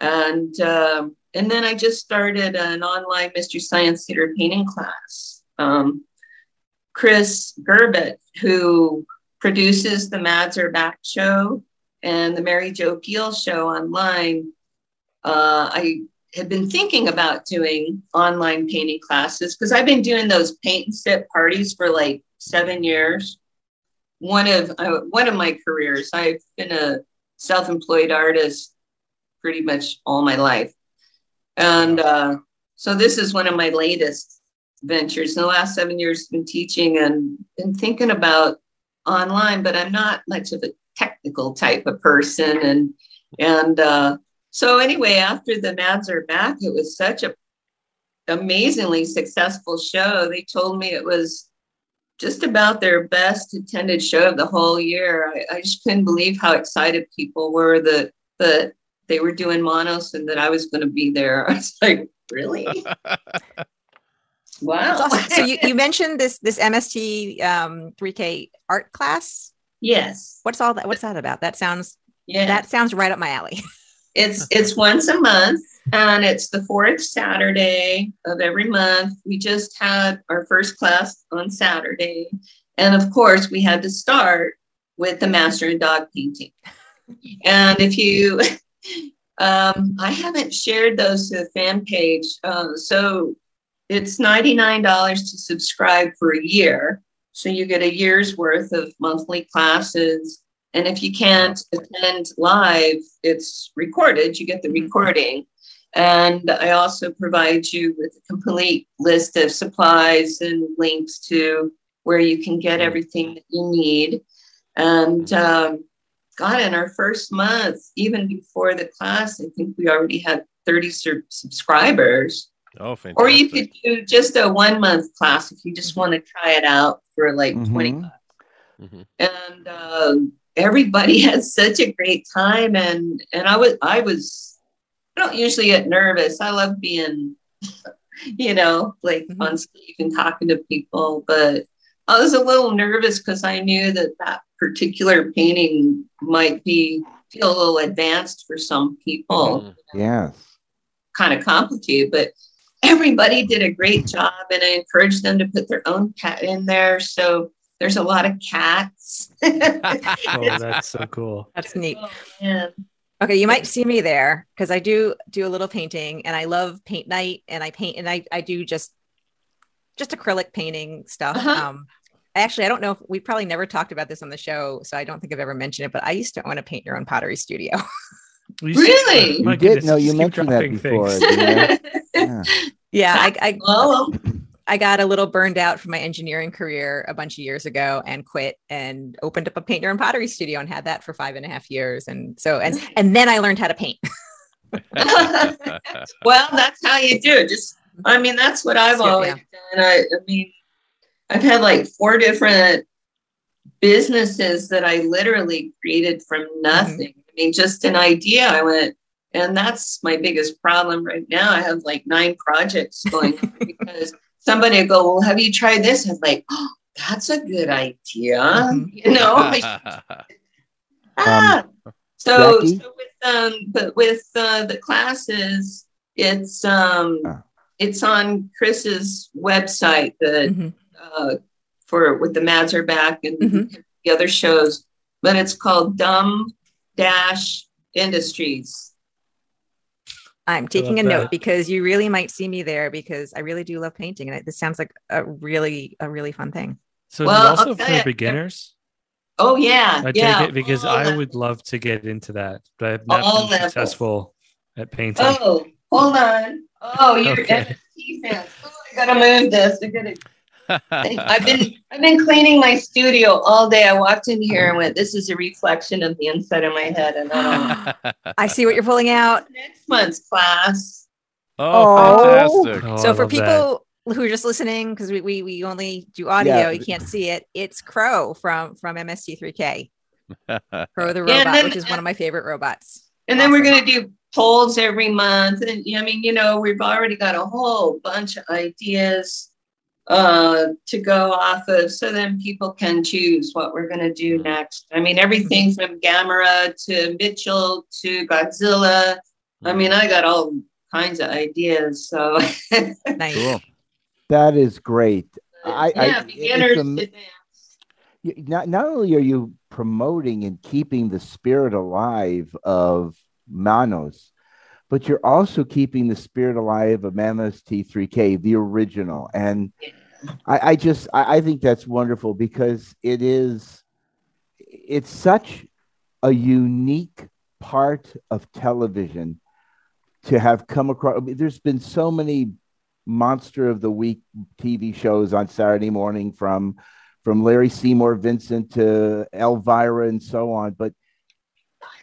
and um, and then I just started an online Mystery Science Theater painting class. Um, Chris Gerbett, who produces the Mads Are Back show and the Mary Jo Pehl show online, uh, I had been thinking about doing online painting classes because I've been doing those paint and sip parties for like seven years. One of uh, one of my careers, I've been a self-employed artist pretty much all my life, and uh, so this is one of my latest ventures. In the last seven years, I've been teaching and been thinking about online, but I'm not much of a technical type of person and and uh, so anyway after the mads are back it was such a amazingly successful show they told me it was just about their best attended show of the whole year i, I just couldn't believe how excited people were that that they were doing Manos and that i was going to be there *laughs* i was like really *laughs* wow awesome. So you, you mentioned this this MST um, 3K art class. yes What's all that? What's that about? That sounds yeah that sounds right up my alley. *laughs* It's it's once a month and it's the fourth Saturday of every month. We just had our first class on Saturday. And of course, we had to start with the master and dog painting. And if you, *laughs* um, I haven't shared those to the fan page. Uh, so it's $99 to subscribe for a year. So you get a year's worth of monthly classes. And if you can't attend live, it's recorded. You get the recording. And I also provide you with a complete list of supplies and links to where you can get everything that you need. And um, God, in our first month, even before the class, I think we already had 30 sur- subscribers. Oh, fantastic. Or you could do just a one month class if you just want to try it out for like 20 Mhm. bucks. Mhm. And um, everybody *laughs* had such a great time. And and I was I was I don't usually get nervous. I love being, *laughs* you know, like Mhm. on stage and talking to people. But I was a little nervous because I knew that that particular painting might be feel a little advanced for some people Mhm. Yes. kind of complicated, but everybody did a great job and I encouraged them to put their own pet in there. So there's a lot of cats. *laughs* Oh, that's so cool. That's neat. Oh. Okay, you might see me there because I do do a little painting, and I love paint night, and I paint, and I I do just just acrylic painting stuff. Uh-huh. Um, actually, I don't know if we probably never talked about this on the show, so I don't think I've ever mentioned it. But I used to want to paint your own pottery studio. *laughs* You Really? My You did. goodness, No, you mentioned that before. things. *laughs* Yeah. yeah, I, I well, I got a little burned out from my engineering career a bunch of years ago and quit and opened up a paint and pottery studio and had that for five and a half years. And so and and then I learned how to paint. *laughs* *laughs* well, that's how you do it. Just, I mean, that's what I've Yeah, always yeah. done. I, I mean, I've had like four different businesses that I literally created from mm-hmm. nothing. I mean, just an idea. I went, and that's my biggest problem right now. I have like nine projects going on *laughs* because somebody would go, Well, have you tried this? I'm like, oh, that's a good idea. Mhm. You know, *laughs* I Ah. so, so with um but with uh, the classes it's um Ah. it's on chris's website that Mhm. uh for with the mads are back and Mhm. the other shows but it's called dumb dash industries I'm taking a love note because you really might see me there because I really do love painting and it, this sounds like a really a really fun thing. So is Well, it also tell for ya- beginners? oh yeah I yeah take it because all I the- would love to get into that, but I've not All been levels. successful at painting. oh hold on oh you're Okay. NFT fans oh, I gotta move this. I gotta. I've been I've been cleaning my studio all day. I walked in here and went, "This is a reflection of the inside of my head." And um, I see what you're pulling out. next month's class. oh, fantastic. Oh, so I for love that. people who are just listening, because we, we we only do audio, Yeah. you can't see it. It's Crow from from MST3K. *laughs* Crow the Yeah, robot, then- which is one of my favorite robots. And then we're going to do polls every month. And I mean, you know, we've already got a whole bunch of ideas uh, to go off of. So then people can choose what we're going to do next. I mean, everything from Gamera to Mitchell to Godzilla. I mean, I got all kinds of ideas. So, *laughs* Nice. Cool. That is great. I, I yeah, it's beginners. am- advanced. not not only are you promoting and keeping the spirit alive of Manos, but you're also keeping the spirit alive of MST3K, the original. And I, I just I, I think that's wonderful because it is it's such a unique part of television to have come across. I mean, there's been so many monster of the week TV shows on Saturday morning from from Larry Seymour Vincent to Elvira and so on. But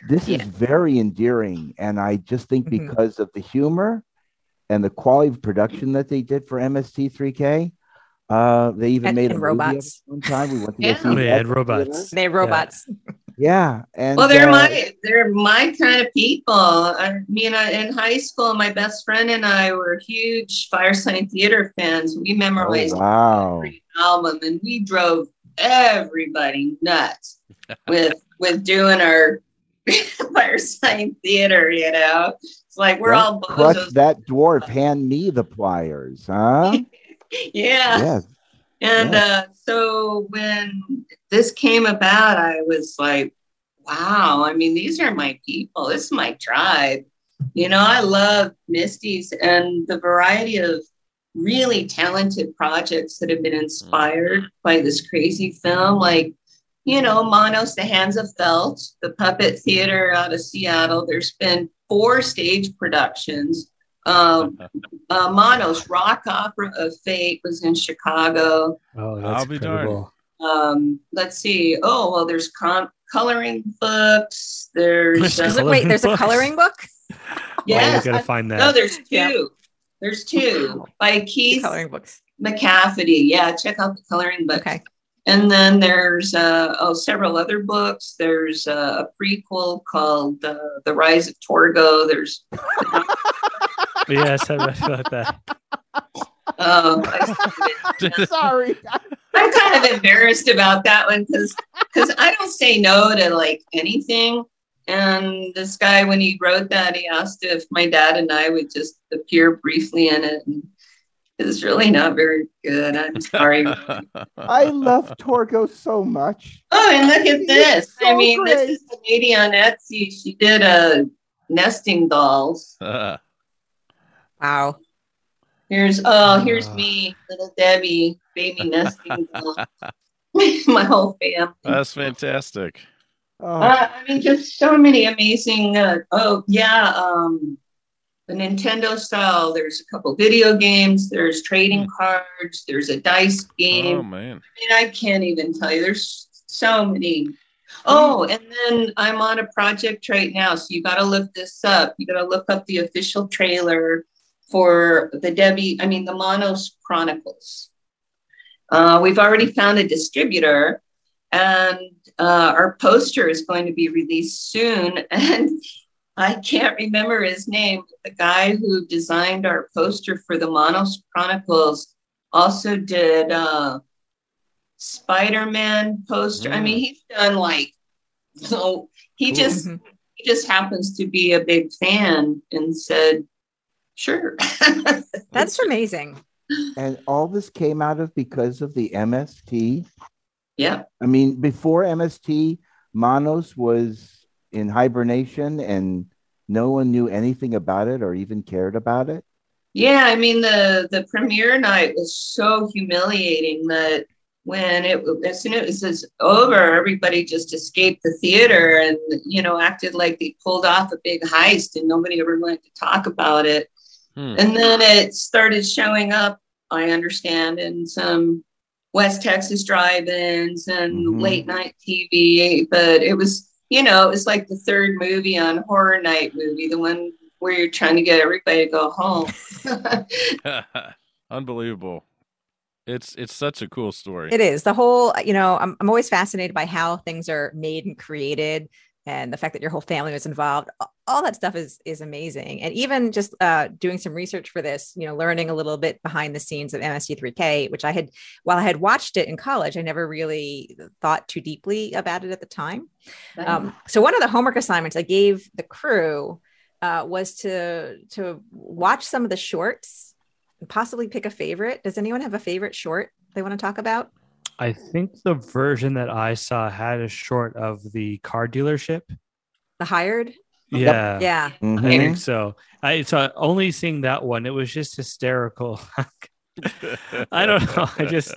this Yeah. is very endearing. And I just think Mhm. because of the humor and the quality of production that they did for MST3K, uh, they even And- made and a robots. it one time. We went to Yeah. go see Oh, that yeah, in robots. They robots. Yeah, and Well, they're uh, my they're my kind of people. I mean, I, in high school, my best friend and I were huge Firesign Theater fans. We oh, memorized wow. every album, and we drove everybody nuts *laughs* with with doing our *laughs* Firesign Theater. You know, it's like we're all bozos. that dwarf, hand me the pliers, huh? *laughs* yeah. yes. And uh, so when this came about, I was like, wow, I mean, these are my people. This is my tribe. You know, I love MSTies and the variety of really talented projects that have been inspired by this crazy film. Like, you know, Manos, The Hands of Felt, the Puppet Theater out of Seattle. There's been four stage productions. Um, uh, Manos Rock Opera of Fate was in Chicago. Oh, that's I'll be darned. incredible. Um, let's see. Oh, well, there's com- coloring books. There's There's uh, it- wait, there's a coloring book. *laughs* Oh, yes. Gotta find that. No, there's two. Yeah. There's two by The Keith coloring books. McCafferty. Yeah, check out the coloring book. Okay. And then there's uh, oh several other books. There's uh, a prequel called uh, The Rise of Torgo. There's *laughs* yes, I read about that. um, I- *laughs* *laughs* Sorry. I'm kind of embarrassed about that one because because I don't say no to like anything. And this guy, when he wrote that, he asked if my dad and I would just appear briefly in it. And it's really not very good. I'm sorry. *laughs* I love Torgo so much. Oh, and look at this. I mean, great. this is the lady on Etsy. She did a nesting dolls. *laughs* Wow. Here's oh, here's Ah. me, little Debbie, baby nesting doll. *laughs* my whole family. That's fantastic. Oh, Uh, I mean, just so many amazing. Uh, oh, yeah. Um, the Nintendo style. There's a couple video games. There's trading cards. There's a dice game. Oh man. I mean, I can't even tell you. There's so many. Oh, and then I'm on a project right now. So you got to look this up. You got to look up the official trailer for the Debbie, I mean, the Manos Chronicles. Uh, we've already found a distributor, and uh, our poster is going to be released soon. *laughs* And I can't remember his name. but The guy who designed our poster for the Manos Chronicles also did uh, Spider-Man poster. I mean, he's done like so. He Cool. just Mhm. he just happens to be a big fan and said, "Sure." *laughs* That's amazing. and all this came out of because of the MST. yeah. I mean, before MST, Manos was in hibernation and no one knew anything about it or even cared about it. Yeah, I mean the the premiere night was so humiliating that when it as soon as it was over, everybody just escaped the theater and you know acted like they pulled off a big heist and nobody ever wanted to talk about it. Hmm. And then it started showing up I understand, in some West Texas drive-ins and Mhm. late night TV. But it was, you know, it was like the third movie on Horror Night movie, the one where you're trying to get everybody to go home. *laughs* Unbelievable. It's it's such a cool story. It is the whole, you know, I'm, I'm always fascinated by how things are made and created and the fact that your whole family was involved. A- All that stuff is is amazing. And even just uh, doing some research for this, you know, learning a little bit behind the scenes of MST3K, which I had, while I had watched it in college, I never really thought too deeply about it at the time. Um, so one of the homework assignments I gave the crew uh, was to to watch some of the shorts and possibly pick a favorite. Does anyone have a favorite short they want to talk about? I think the version that I saw had a short of the car dealership. The hired? Yeah. Yeah. I Mhm. think so. I so only seeing that one, it was just hysterical. *laughs* I don't know. I just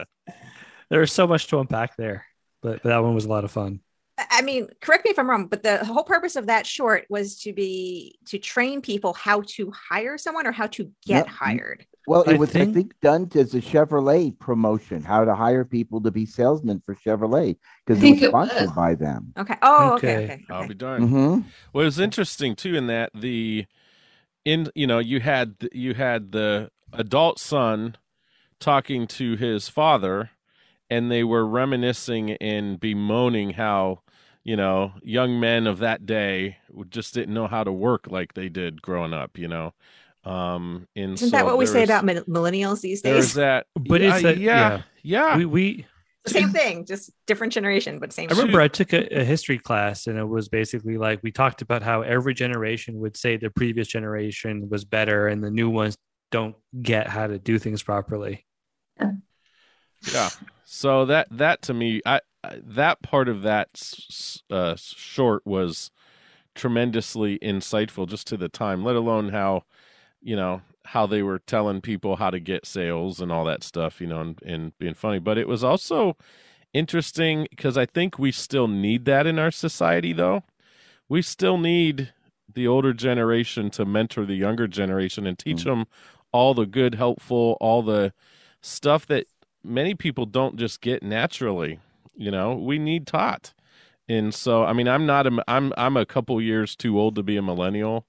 there's so much to unpack there, but, but that one was a lot of fun. I I mean, correct me if I'm wrong, but the whole purpose of that short was to be to train people how to hire someone or how to get Yep. hired. Well, it I was, think- I think, done as a Chevrolet promotion, how to hire people to be salesmen for Chevrolet because it think was it was. sponsored by them. Okay. Oh, okay. Okay. Okay. I'll be darned. hmm Well, it was interesting too in that the in you know you had you had the adult son talking to his father, and they were reminiscing and bemoaning how you know young men of that day just didn't know how to work like they did growing up. You know, um, and Isn't so that what we say about millennials these There's days? that, *laughs* But yeah, it's that- yeah, yeah. We we The same thing, just different generation, but same. I remember I took a, a history class and it was basically like we talked about how every generation would say the previous generation was better and the new ones don't get how to do things properly. yeah so that that to me i I- that part of that s- s- uh short was tremendously insightful just to the time let alone how you know how they were telling people how to get sales and all that stuff you know and, and being funny. But it was also interesting because i think we still need that in our society though. We still need the older generation to mentor the younger generation and teach Mm. them all the good helpful all the stuff that many people don't just get naturally you know? We need taught. And so i mean i'm not a i'm i'm a couple years too old to be a millennial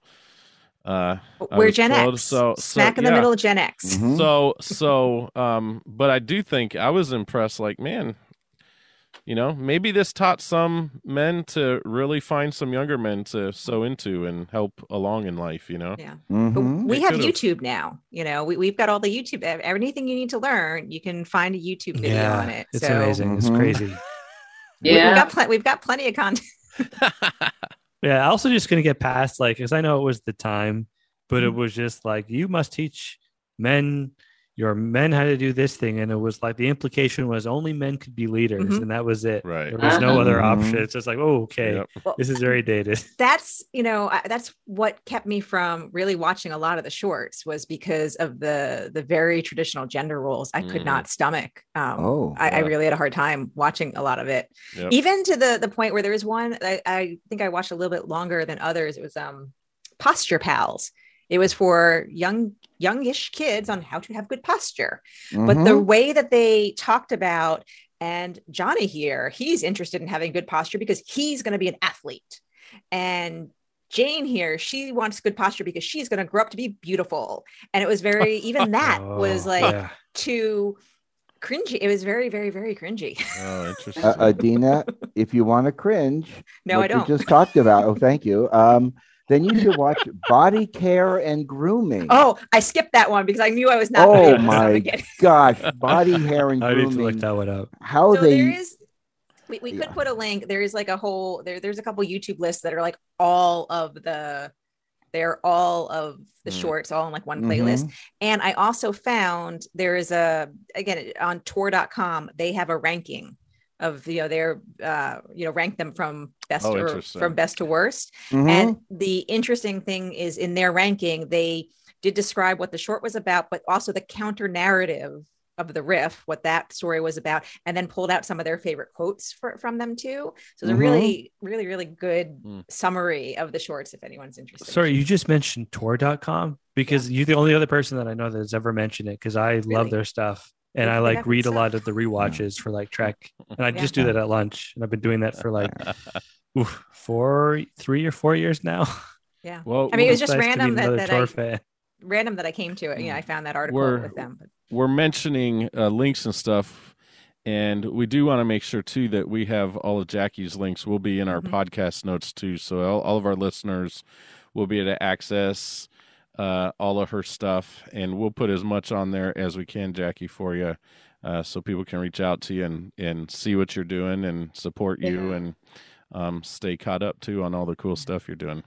uh We're Gen told, X, so- so, smack in the middle of Gen X. Mhm. so so um but i do think i was impressed like man you know maybe this taught some men to really find some younger men to sew into and help along in life you know Yeah. But Mhm. we have could've. YouTube now. You know, we, we've got all the YouTube, ev- anything you need to learn, you can find a YouTube video yeah, on it. it's so amazing. It's Mhm. crazy. we- We've Yeah. got, pl- we've got plenty of content. *laughs* Yeah, I also just couldn't get past like because I know it was the time, but Mm-hmm. it was just like you must teach men your men had to do this thing, and it was like the implication was only men could be leaders, Mhm. and that was it. right There was no Uh-huh. other Mhm. option. It's just like, oh, okay, Yep. Well, this is very dated. *laughs* that's you know that's what kept me from really watching a lot of the shorts was because of the the very traditional gender roles i could Mhm. not stomach um Oh, I, I really had a hard time watching a lot of it Yep. even to the the point where there was one I, I think i watched a little bit longer than others it was um posture pals it was for young youngish kids on how to have good posture but the Mhm. way that they talked about and johnny here he's interested in having good posture because he's going to be an athlete and jane here she wants good posture because she's going to grow up to be beautiful and it was very *laughs* even that was Oh, like yeah. too cringy it was very very very cringy *laughs* oh interesting Uh, Adeena, if you want to cringe, no i don't You just talked about. Oh, thank you. Um, then you should watch Body Care and Grooming. oh i skipped that one because i knew i was not Oh my *laughs* gosh, Body Hair and Grooming. *laughs* I need to look that one up. How so they there is we, we Yeah. could put a link there is like a whole there there's a couple youtube lists that are like all of the they're all of the Mm. shorts all in like one Mhm. playlist and i also found there is a again on Tor.com they have a ranking of you know their uh you know rank them from best Oh, or from best to worst Mhm. and the interesting thing is in their ranking, they did describe what the short was about, but also the counter narrative of the riff, what that story was about, and then pulled out some of their favorite quotes for, from them too. So it's a really, really, really good Mm. summary of the shorts if anyone's interested. Sorry, you just mentioned Tor.com because you're the only other person that I know that has ever mentioned it because I love their stuff. And I like read a lot of the rewatches for like Trek. And I just do that at lunch. And I've been doing that for like *laughs* oof, four, three or four years now. Yeah. *laughs* Well, I mean, it was just nice random that, that I fan. random that I came to it. You know, I found that article We're- with them. But we're mentioning uh, links and stuff, and we do want to make sure too that we have all of Jackey's links will be in our Mhm. podcast notes too, so all, all of our listeners will be able to access uh, all of her stuff, and we'll put as much on there as we can, Jackey, for you, uh, so people can reach out to you and and see what you're doing and support you Yeah. and um, stay caught up too on all the cool stuff you're doing.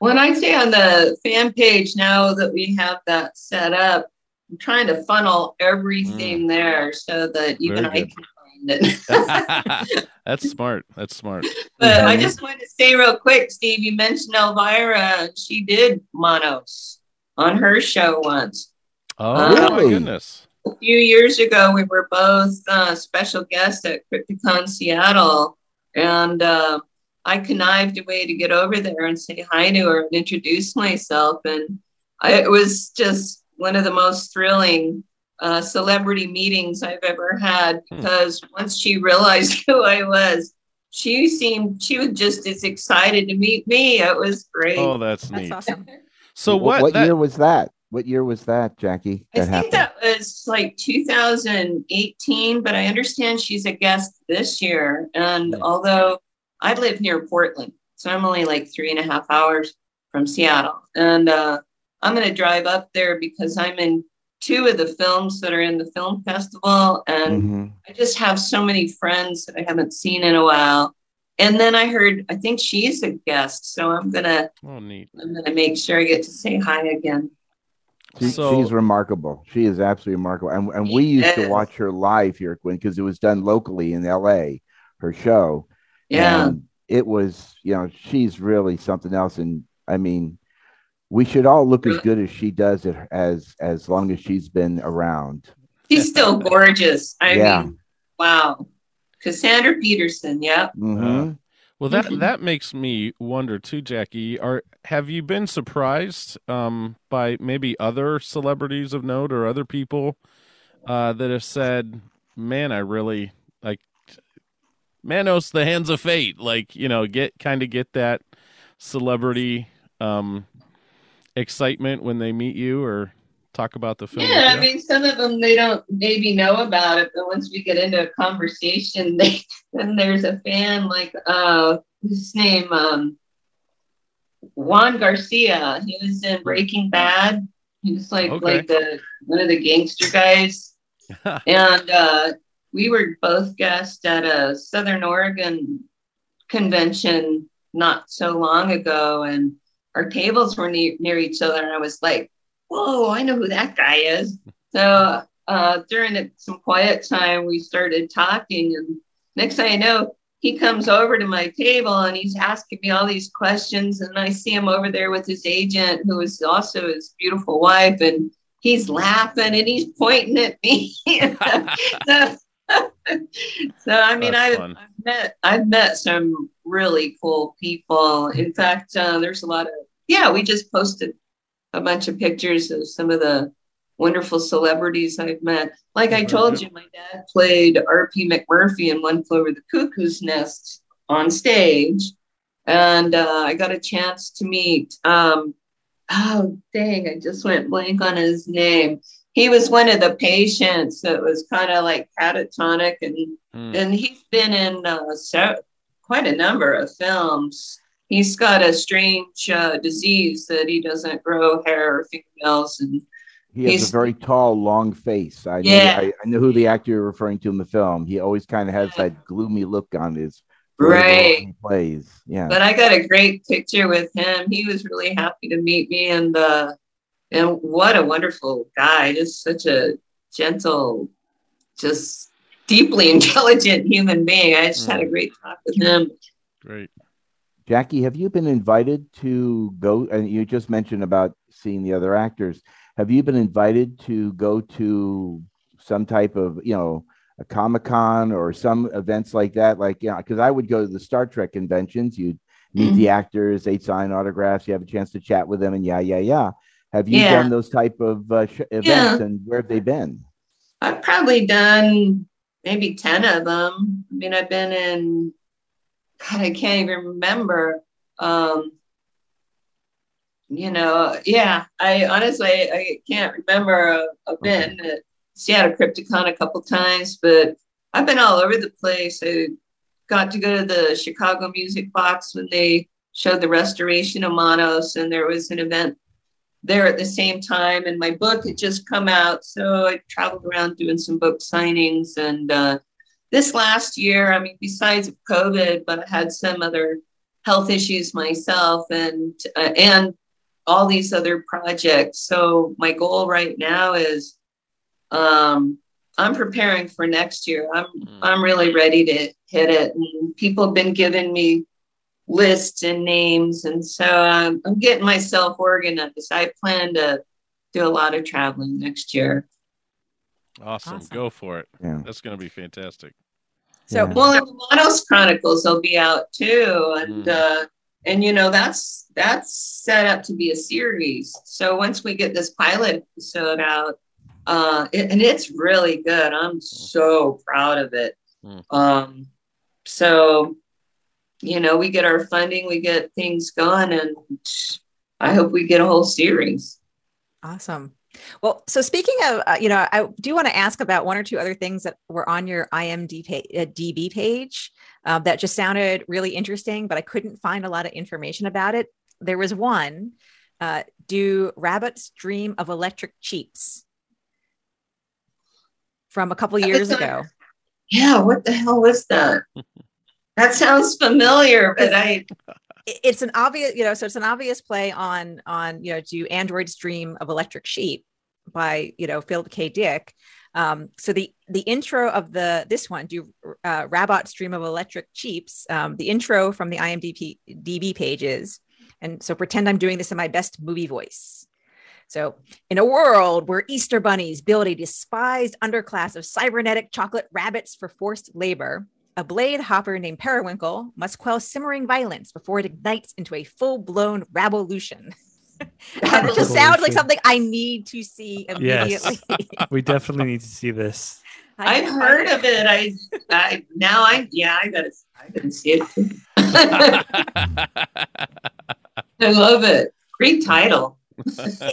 When I say on the fan page now that we have that set up, I'm trying to funnel everything there so that even Very I good. can find it. *laughs* *laughs* That's smart. That's smart. but I Mhm. just wanted to say real quick, Steve, you mentioned Elvira, she did Manos on her show once. Oh Uh, my goodness. A few years ago, we were both uh, special guests at Crypticon Seattle, and uh, I connived a way to get over there and say hi to her and introduce myself. And I, it was just one of the most thrilling uh, celebrity meetings I've ever had Hmm. because once she realized *laughs* who I was, she seemed she was just as excited to meet me. It was great. Oh, that's that's neat. awesome. So what? What that- year was that? What year was that, Jackey? I That think happened. that was like 2018, but I understand she's a guest this year. And Hmm. although I live near Portland, so I'm only like three and a half hours from Seattle. And uh, I'm going to drive up there because I'm in two of the films that are in the film festival. And Mhm. I just have so many friends that I haven't seen in a while. And then I heard, I think she's a guest. So I'm going to, oh, neat. I'm going to make sure I get to say hi again. She, So- she's remarkable. She is absolutely remarkable. And, and we used to watch her live here, Quinn, because it was done locally in LA, her show. Yeah. And it was, you know, she's really something else. And I mean, we should all look as good as she does it as as long as she's been around. She's still gorgeous. I Yeah. mean, wow. Cassandra Peterson. Yeah. Mhm. Well, that Mhm. that makes me wonder too, Jackey. Are have you been surprised um, by maybe other celebrities of note or other people uh, that have said, "Man, I really like Manos, the hands of fate." Like you know, get kind of get that celebrity um, excitement when they meet you or talk about the film. Yeah, I mean, some of them they don't maybe know about it, but once we get into a conversation, *laughs* they then there's a fan like uh his name um Juan Garcia. He was in Breaking Bad. He was like Okay. like the one of the gangster guys. *laughs* and uh we were both guests at a Southern Oregon convention not so long ago and our tables were near, near each other and I was like whoa, I know who that guy is. So uh, during some quiet time, we started talking, and next thing I know, he comes over to my table and he's asking me all these questions, and I see him over there with his agent, who is also his beautiful wife, and he's laughing and he's pointing at me. *laughs* so, *laughs* so I mean, I've. I've met I've met some really cool people. In fact, uh, there's a lot of yeah. We just posted a bunch of pictures of some of the wonderful celebrities I've met. Like I told you, my dad played R.P. McMurphy in One Flew Over the Cuckoo's Nest on stage, and uh, I got a chance to meet. Um, oh dang! I just went blank on his name. He was one of the patients that was kind of like catatonic, and Hmm. and he's been in uh, so, quite a number of films. He's got a strange uh, disease that he doesn't grow hair or fingernails, and He has He's- a very tall, long face. I know, Yeah. I, I know who the actor you're referring to in the film. He always kind of has Yeah. that gloomy look on his for right. He plays. Yeah. But I got a great picture with him. He was really happy to meet me, and uh, and what a wonderful guy! Just such a gentle, just deeply *laughs* intelligent human being. I just had a great talk with him. Great. Jackey, have you been invited to go? And you just mentioned about seeing the other actors. Have you been invited to go to some type of you know a Comic Con or some events like that? Like, yeah, because I would go to the Star Trek conventions. You'd meet Mm-hmm. the actors, they'd sign autographs, you have a chance to chat with them, and yeah, yeah, yeah. Have you Yeah. done those type of uh, sh- events, Yeah. and where have they been? I've probably done maybe 10 of them. I mean, I've been in, God, I can't even remember. Um, you know, yeah, I honestly, I can't remember. I've been at Seattle Crypticon a couple times, but I've been all over the place. I got to go to the Chicago Music Box when they showed the restoration of Manos, and there was an event there at the same time and my book had just come out so i traveled around doing some book signings and uh, this last year i mean besides covid but i had some other health issues myself and uh, and all these other projects so my goal right now is um, i'm preparing for next year i'm i'm really ready to hit it and people have been giving me lists and names. And so um, I'm getting myself organized. I plan to do a lot of traveling next year. Awesome. Awesome. Go for it. Yeah. That's going to be fantastic. So Yeah. Well, and the Manos Chronicles will be out too. And, Mm. uh, and you know, that's, that's set up to be a series. So once we get this pilot episode out, uh, it, and it's really good. I'm so proud of it. Mm. Um, so, you know, we get our funding, we get things going, and I hope we get a whole series. Awesome. Well, so speaking of, uh, you know, I do want to ask about one or two other things that were on your IMDb pa- uh, DB page uh, that just sounded really interesting, but I couldn't find a lot of information about it. There was one. Uh, do rabbits dream of electric sheeps? From a couple years was ago. Yeah, what the hell was that? *laughs* that sounds familiar, but I it- *laughs* it's an obvious you know so it's an obvious play on on you know do androids dream of electric sheep by you know philip k. Dick? Um, so the the intro of the this one do uh, rabots dream of electric sheeps? Um, the intro from the imdb db pages. And so pretend i'm doing this in my best movie voice. So in a world where easter bunnies build a despised underclass of cybernetic chocolate rabbits for forced labor a blade hopper named Periwinkle must quell simmering violence before it ignites into a full blown revolution. *laughs* and it just sounds like something I need to see immediately. Yes. immediately. We definitely need to see this. I've heard of it. I, I now I yeah I gotta I gotta see it. *laughs* I love it. Great title.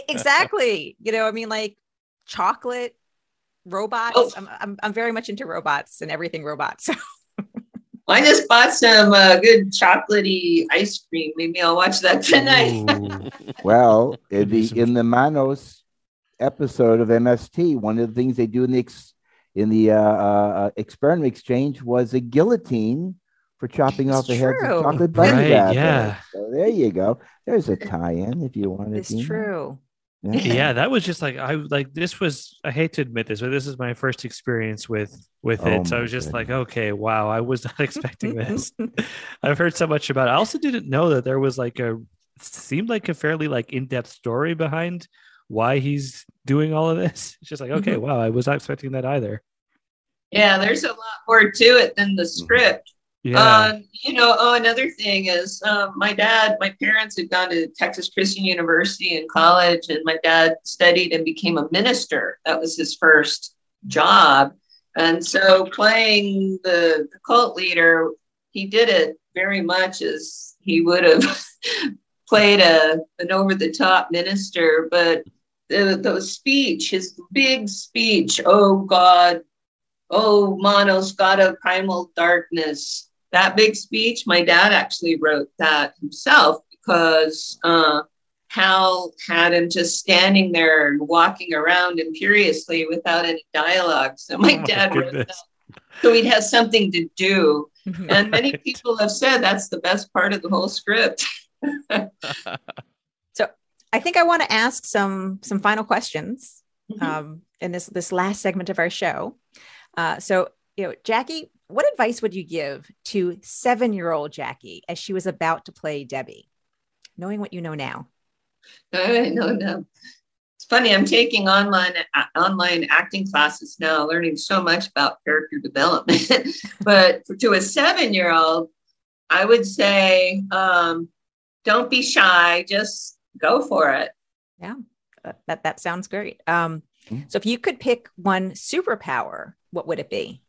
exactly. You know, I mean, like chocolate robots. Oh. I'm, I'm, I'm very much into robots and everything robots. *laughs* I just bought some uh, good chocolatey ice cream. Maybe I'll watch that tonight. *laughs* Well, in Maybe the in the Manos episode of MST, one of the things they do in the ex, in the uh, uh, uh, experiment exchange was a guillotine for chopping It's off the heads of chocolate bunny Right, yeah. So there you go. There's a tie-in if you want to. it's true. Yeah. That was just like i like this was i hate to admit this but this is my first experience with with Oh it. So i was just like okay wow i was not *laughs* expecting this. *laughs* I've heard so much about it. I also didn't know that there was like a seemed like a fairly like in-depth story behind why he's doing all of this. It's just like okay Mhm. wow i was not expecting that either. Yeah, there's a lot more to it than the script. Yeah Um, you know, oh, another thing is um, my dad, my parents had gone to Texas Christian University in college, and my dad studied and became a minister. That was his first job. And so playing the, the cult leader, he did it very much as he would have *laughs* played a, an over the top minister. But the, the speech, his big speech, oh God, oh Manos, God of primal darkness, that big speech, my dad actually wrote that himself because uh, Hal had him just standing there and walking around imperiously without any dialogue. So my Oh my dad wrote that so he'd have something to do. *laughs* And many people have said that's the best part of the whole script. *laughs* *laughs* So I think I want to ask some some final questions Mhm. um, in this this last segment of our show. Uh, so, you know, Jackey, what advice would you give to seven year old Jackey as she was about to play Debbie, knowing what you know now? *laughs* I know, no. It's funny. I'm taking online uh, online acting classes now, learning so much about character development. *laughs* but for, to a seven year old, I would say, um, don't be shy. Just go for it. Yeah, that that sounds great. Um, mm-hmm. So if you could pick one superpower, what would it be?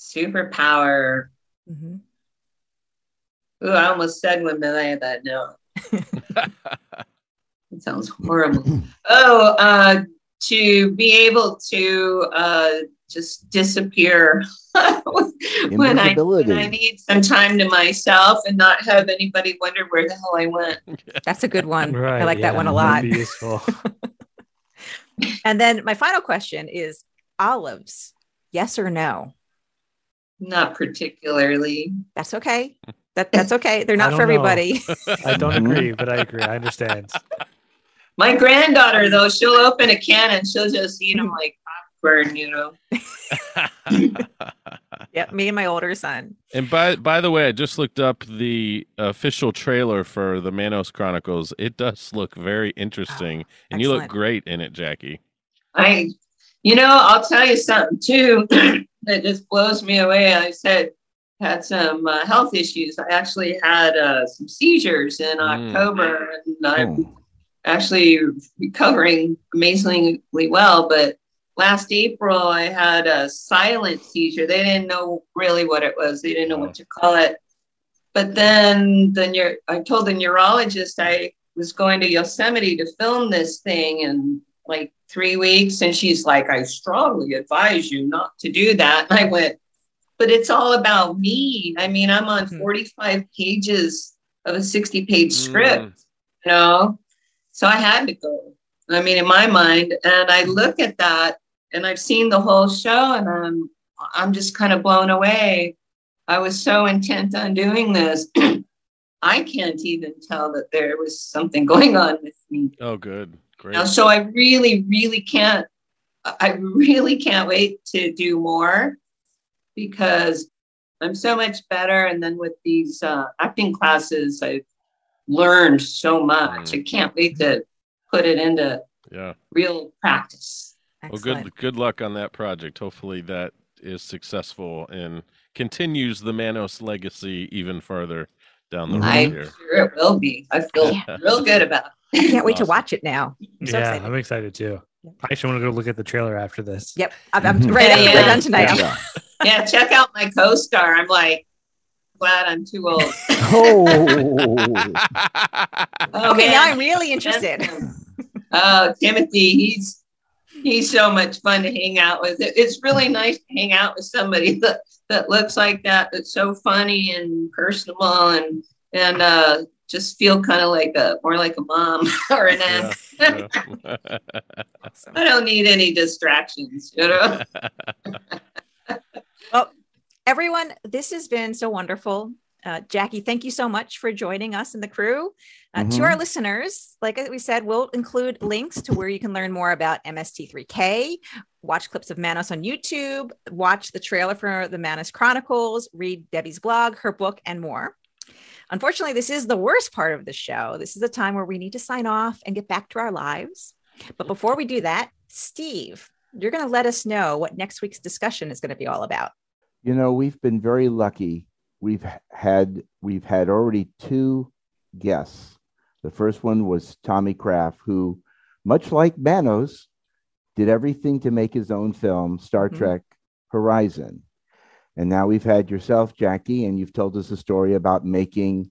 Superpower. Mm-hmm. Ooh, I almost said one, but I had that no. *laughs* it sounds horrible. oh, uh, to be able to uh, just disappear *laughs* when, I, when I need some time to myself and not have anybody wonder where the hell I went. *laughs* That's a good one. Right, I like yeah, that one a lot. useful. and then my final question is olives, yes or no? Not particularly. That's okay. That that's okay. They're *laughs* not for everybody. *laughs* I don't mm-hmm. agree, but I agree. I understand. *laughs* My granddaughter, though, she'll open a can and she'll just eat them like popcorn, you know. yep, me and my older son. And by by the way, I just looked up the official trailer for the Manos Chronicles. It does look very interesting, oh, and you look great in it, Jackey. I, you know, I'll tell you something too *clears throat* that just blows me away. I said had some uh, health issues. I actually had uh, some seizures in mm. October, and I'm oh. actually recovering amazingly well. But last April, I had a silent seizure. They didn't know really what it was. They didn't know what to call it. But then the neuro- I told the neurologist I was going to Yosemite to film this thing in like three weeks, and she's like, "I strongly advise you not to do that." And I went but it's all about me. I mean, I'm on hmm. 45 pages of a 60 page script, mm. you know? So I had to go. I mean, in my mind, and I look at that and I've seen the whole show and I'm I'm just kind of blown away. I was so intent on doing this. *clears throat* I can't even tell that there was something *laughs* going on with me. Oh, good. Great. Now, so I really, really can't, I really can't wait to do more because I'm so much better. And then with these uh, acting classes, I've learned so much. I can't wait to put it into yeah real practice. Excellent. Well, good good luck on that project. Hopefully that is successful and continues the Manos legacy even further down the road I'm here. sure it will be. I feel real good about it. I can't wait awesome. to watch it now. I'm so yeah, excited. I'm excited too. I actually want to go look at the trailer after this. Yep, I'm, I'm right after yeah. we're done tonight. Yeah. yeah, check out my co-star. I'm like, glad I'm too old. oh. *laughs* oh okay, man. now I'm really interested. Oh, Timothy, he's he's so much fun to hang out with. It's really nice to hang out with somebody *laughs* that that looks like that. That's so funny and personable and and uh, just feel kind of like a more like a mom *laughs* or an aunt. Yeah, yeah. *laughs* I don't need any distractions, you know. *laughs* well, everyone, this has been so wonderful. Uh, Jackey, thank you so much for joining us and the crew. Uh, mm-hmm. To our listeners, like we said, we'll include links to where you can learn more about MST3K, watch clips of Manos on YouTube, watch the trailer for the Manos Chronicles, read Debbie's blog, her book, and more. Unfortunately, this is the worst part of the show. This is a time where we need to sign off and get back to our lives. But before we do that, Steve, you're going to let us know what next week's discussion is going to be all about. You know, we've been very lucky. We've had we've had already two guests. The first one was Tommy Kraft, who, much like Manos, did everything to make his own film, Star mm-hmm. Trek Horizon. And now we've had yourself, Jackey, and you've told us a story about making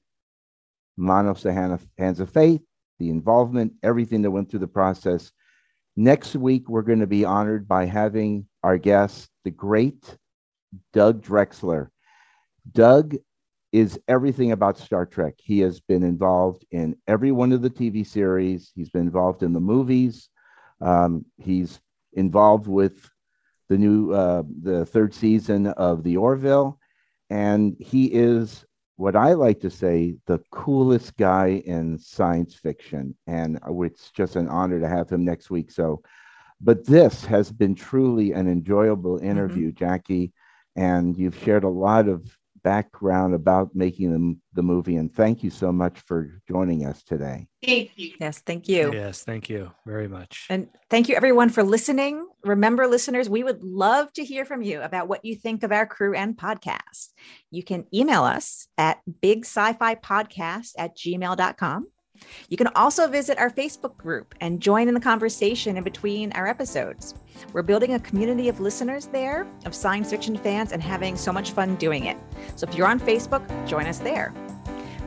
Manos the Hands of Fate, the involvement, everything that went through the process. Next week, we're going to be honored by having our guest, the great Doug Drexler. Doug is everything about Star Trek. He has been involved in every one of the TV series, he's been involved in the movies, um, he's involved with the new uh, the third season of the Orville, and he is what I like to say the coolest guy in science fiction, and it's just an honor to have him next week. So, but this has been truly an enjoyable mm-hmm. interview, mm-hmm. Jackey, and you've shared a lot of background about making the, the movie. And thank you so much for joining us today. Thank you. Yes, thank you. Yes, thank you very much. And thank you, everyone, for listening. Remember, listeners, we would love to hear from you about what you think of our crew and podcast. You can email us at big sci fi podcast at gmail.com. You can also visit our Facebook group and join in the conversation in between our episodes. We're building a community of listeners there, of science fiction fans, and having so much fun doing it. So if you're on Facebook, join us there.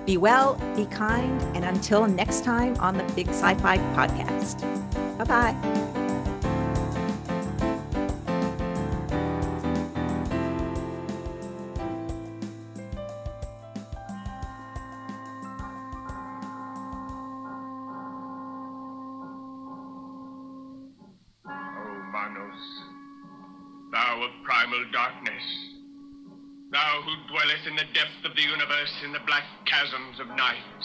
Be well, be kind, and until next time on the Big Sci Fi Podcast. Bye bye. Darkness, thou who dwellest in the depth of the universe in the black chasms of night.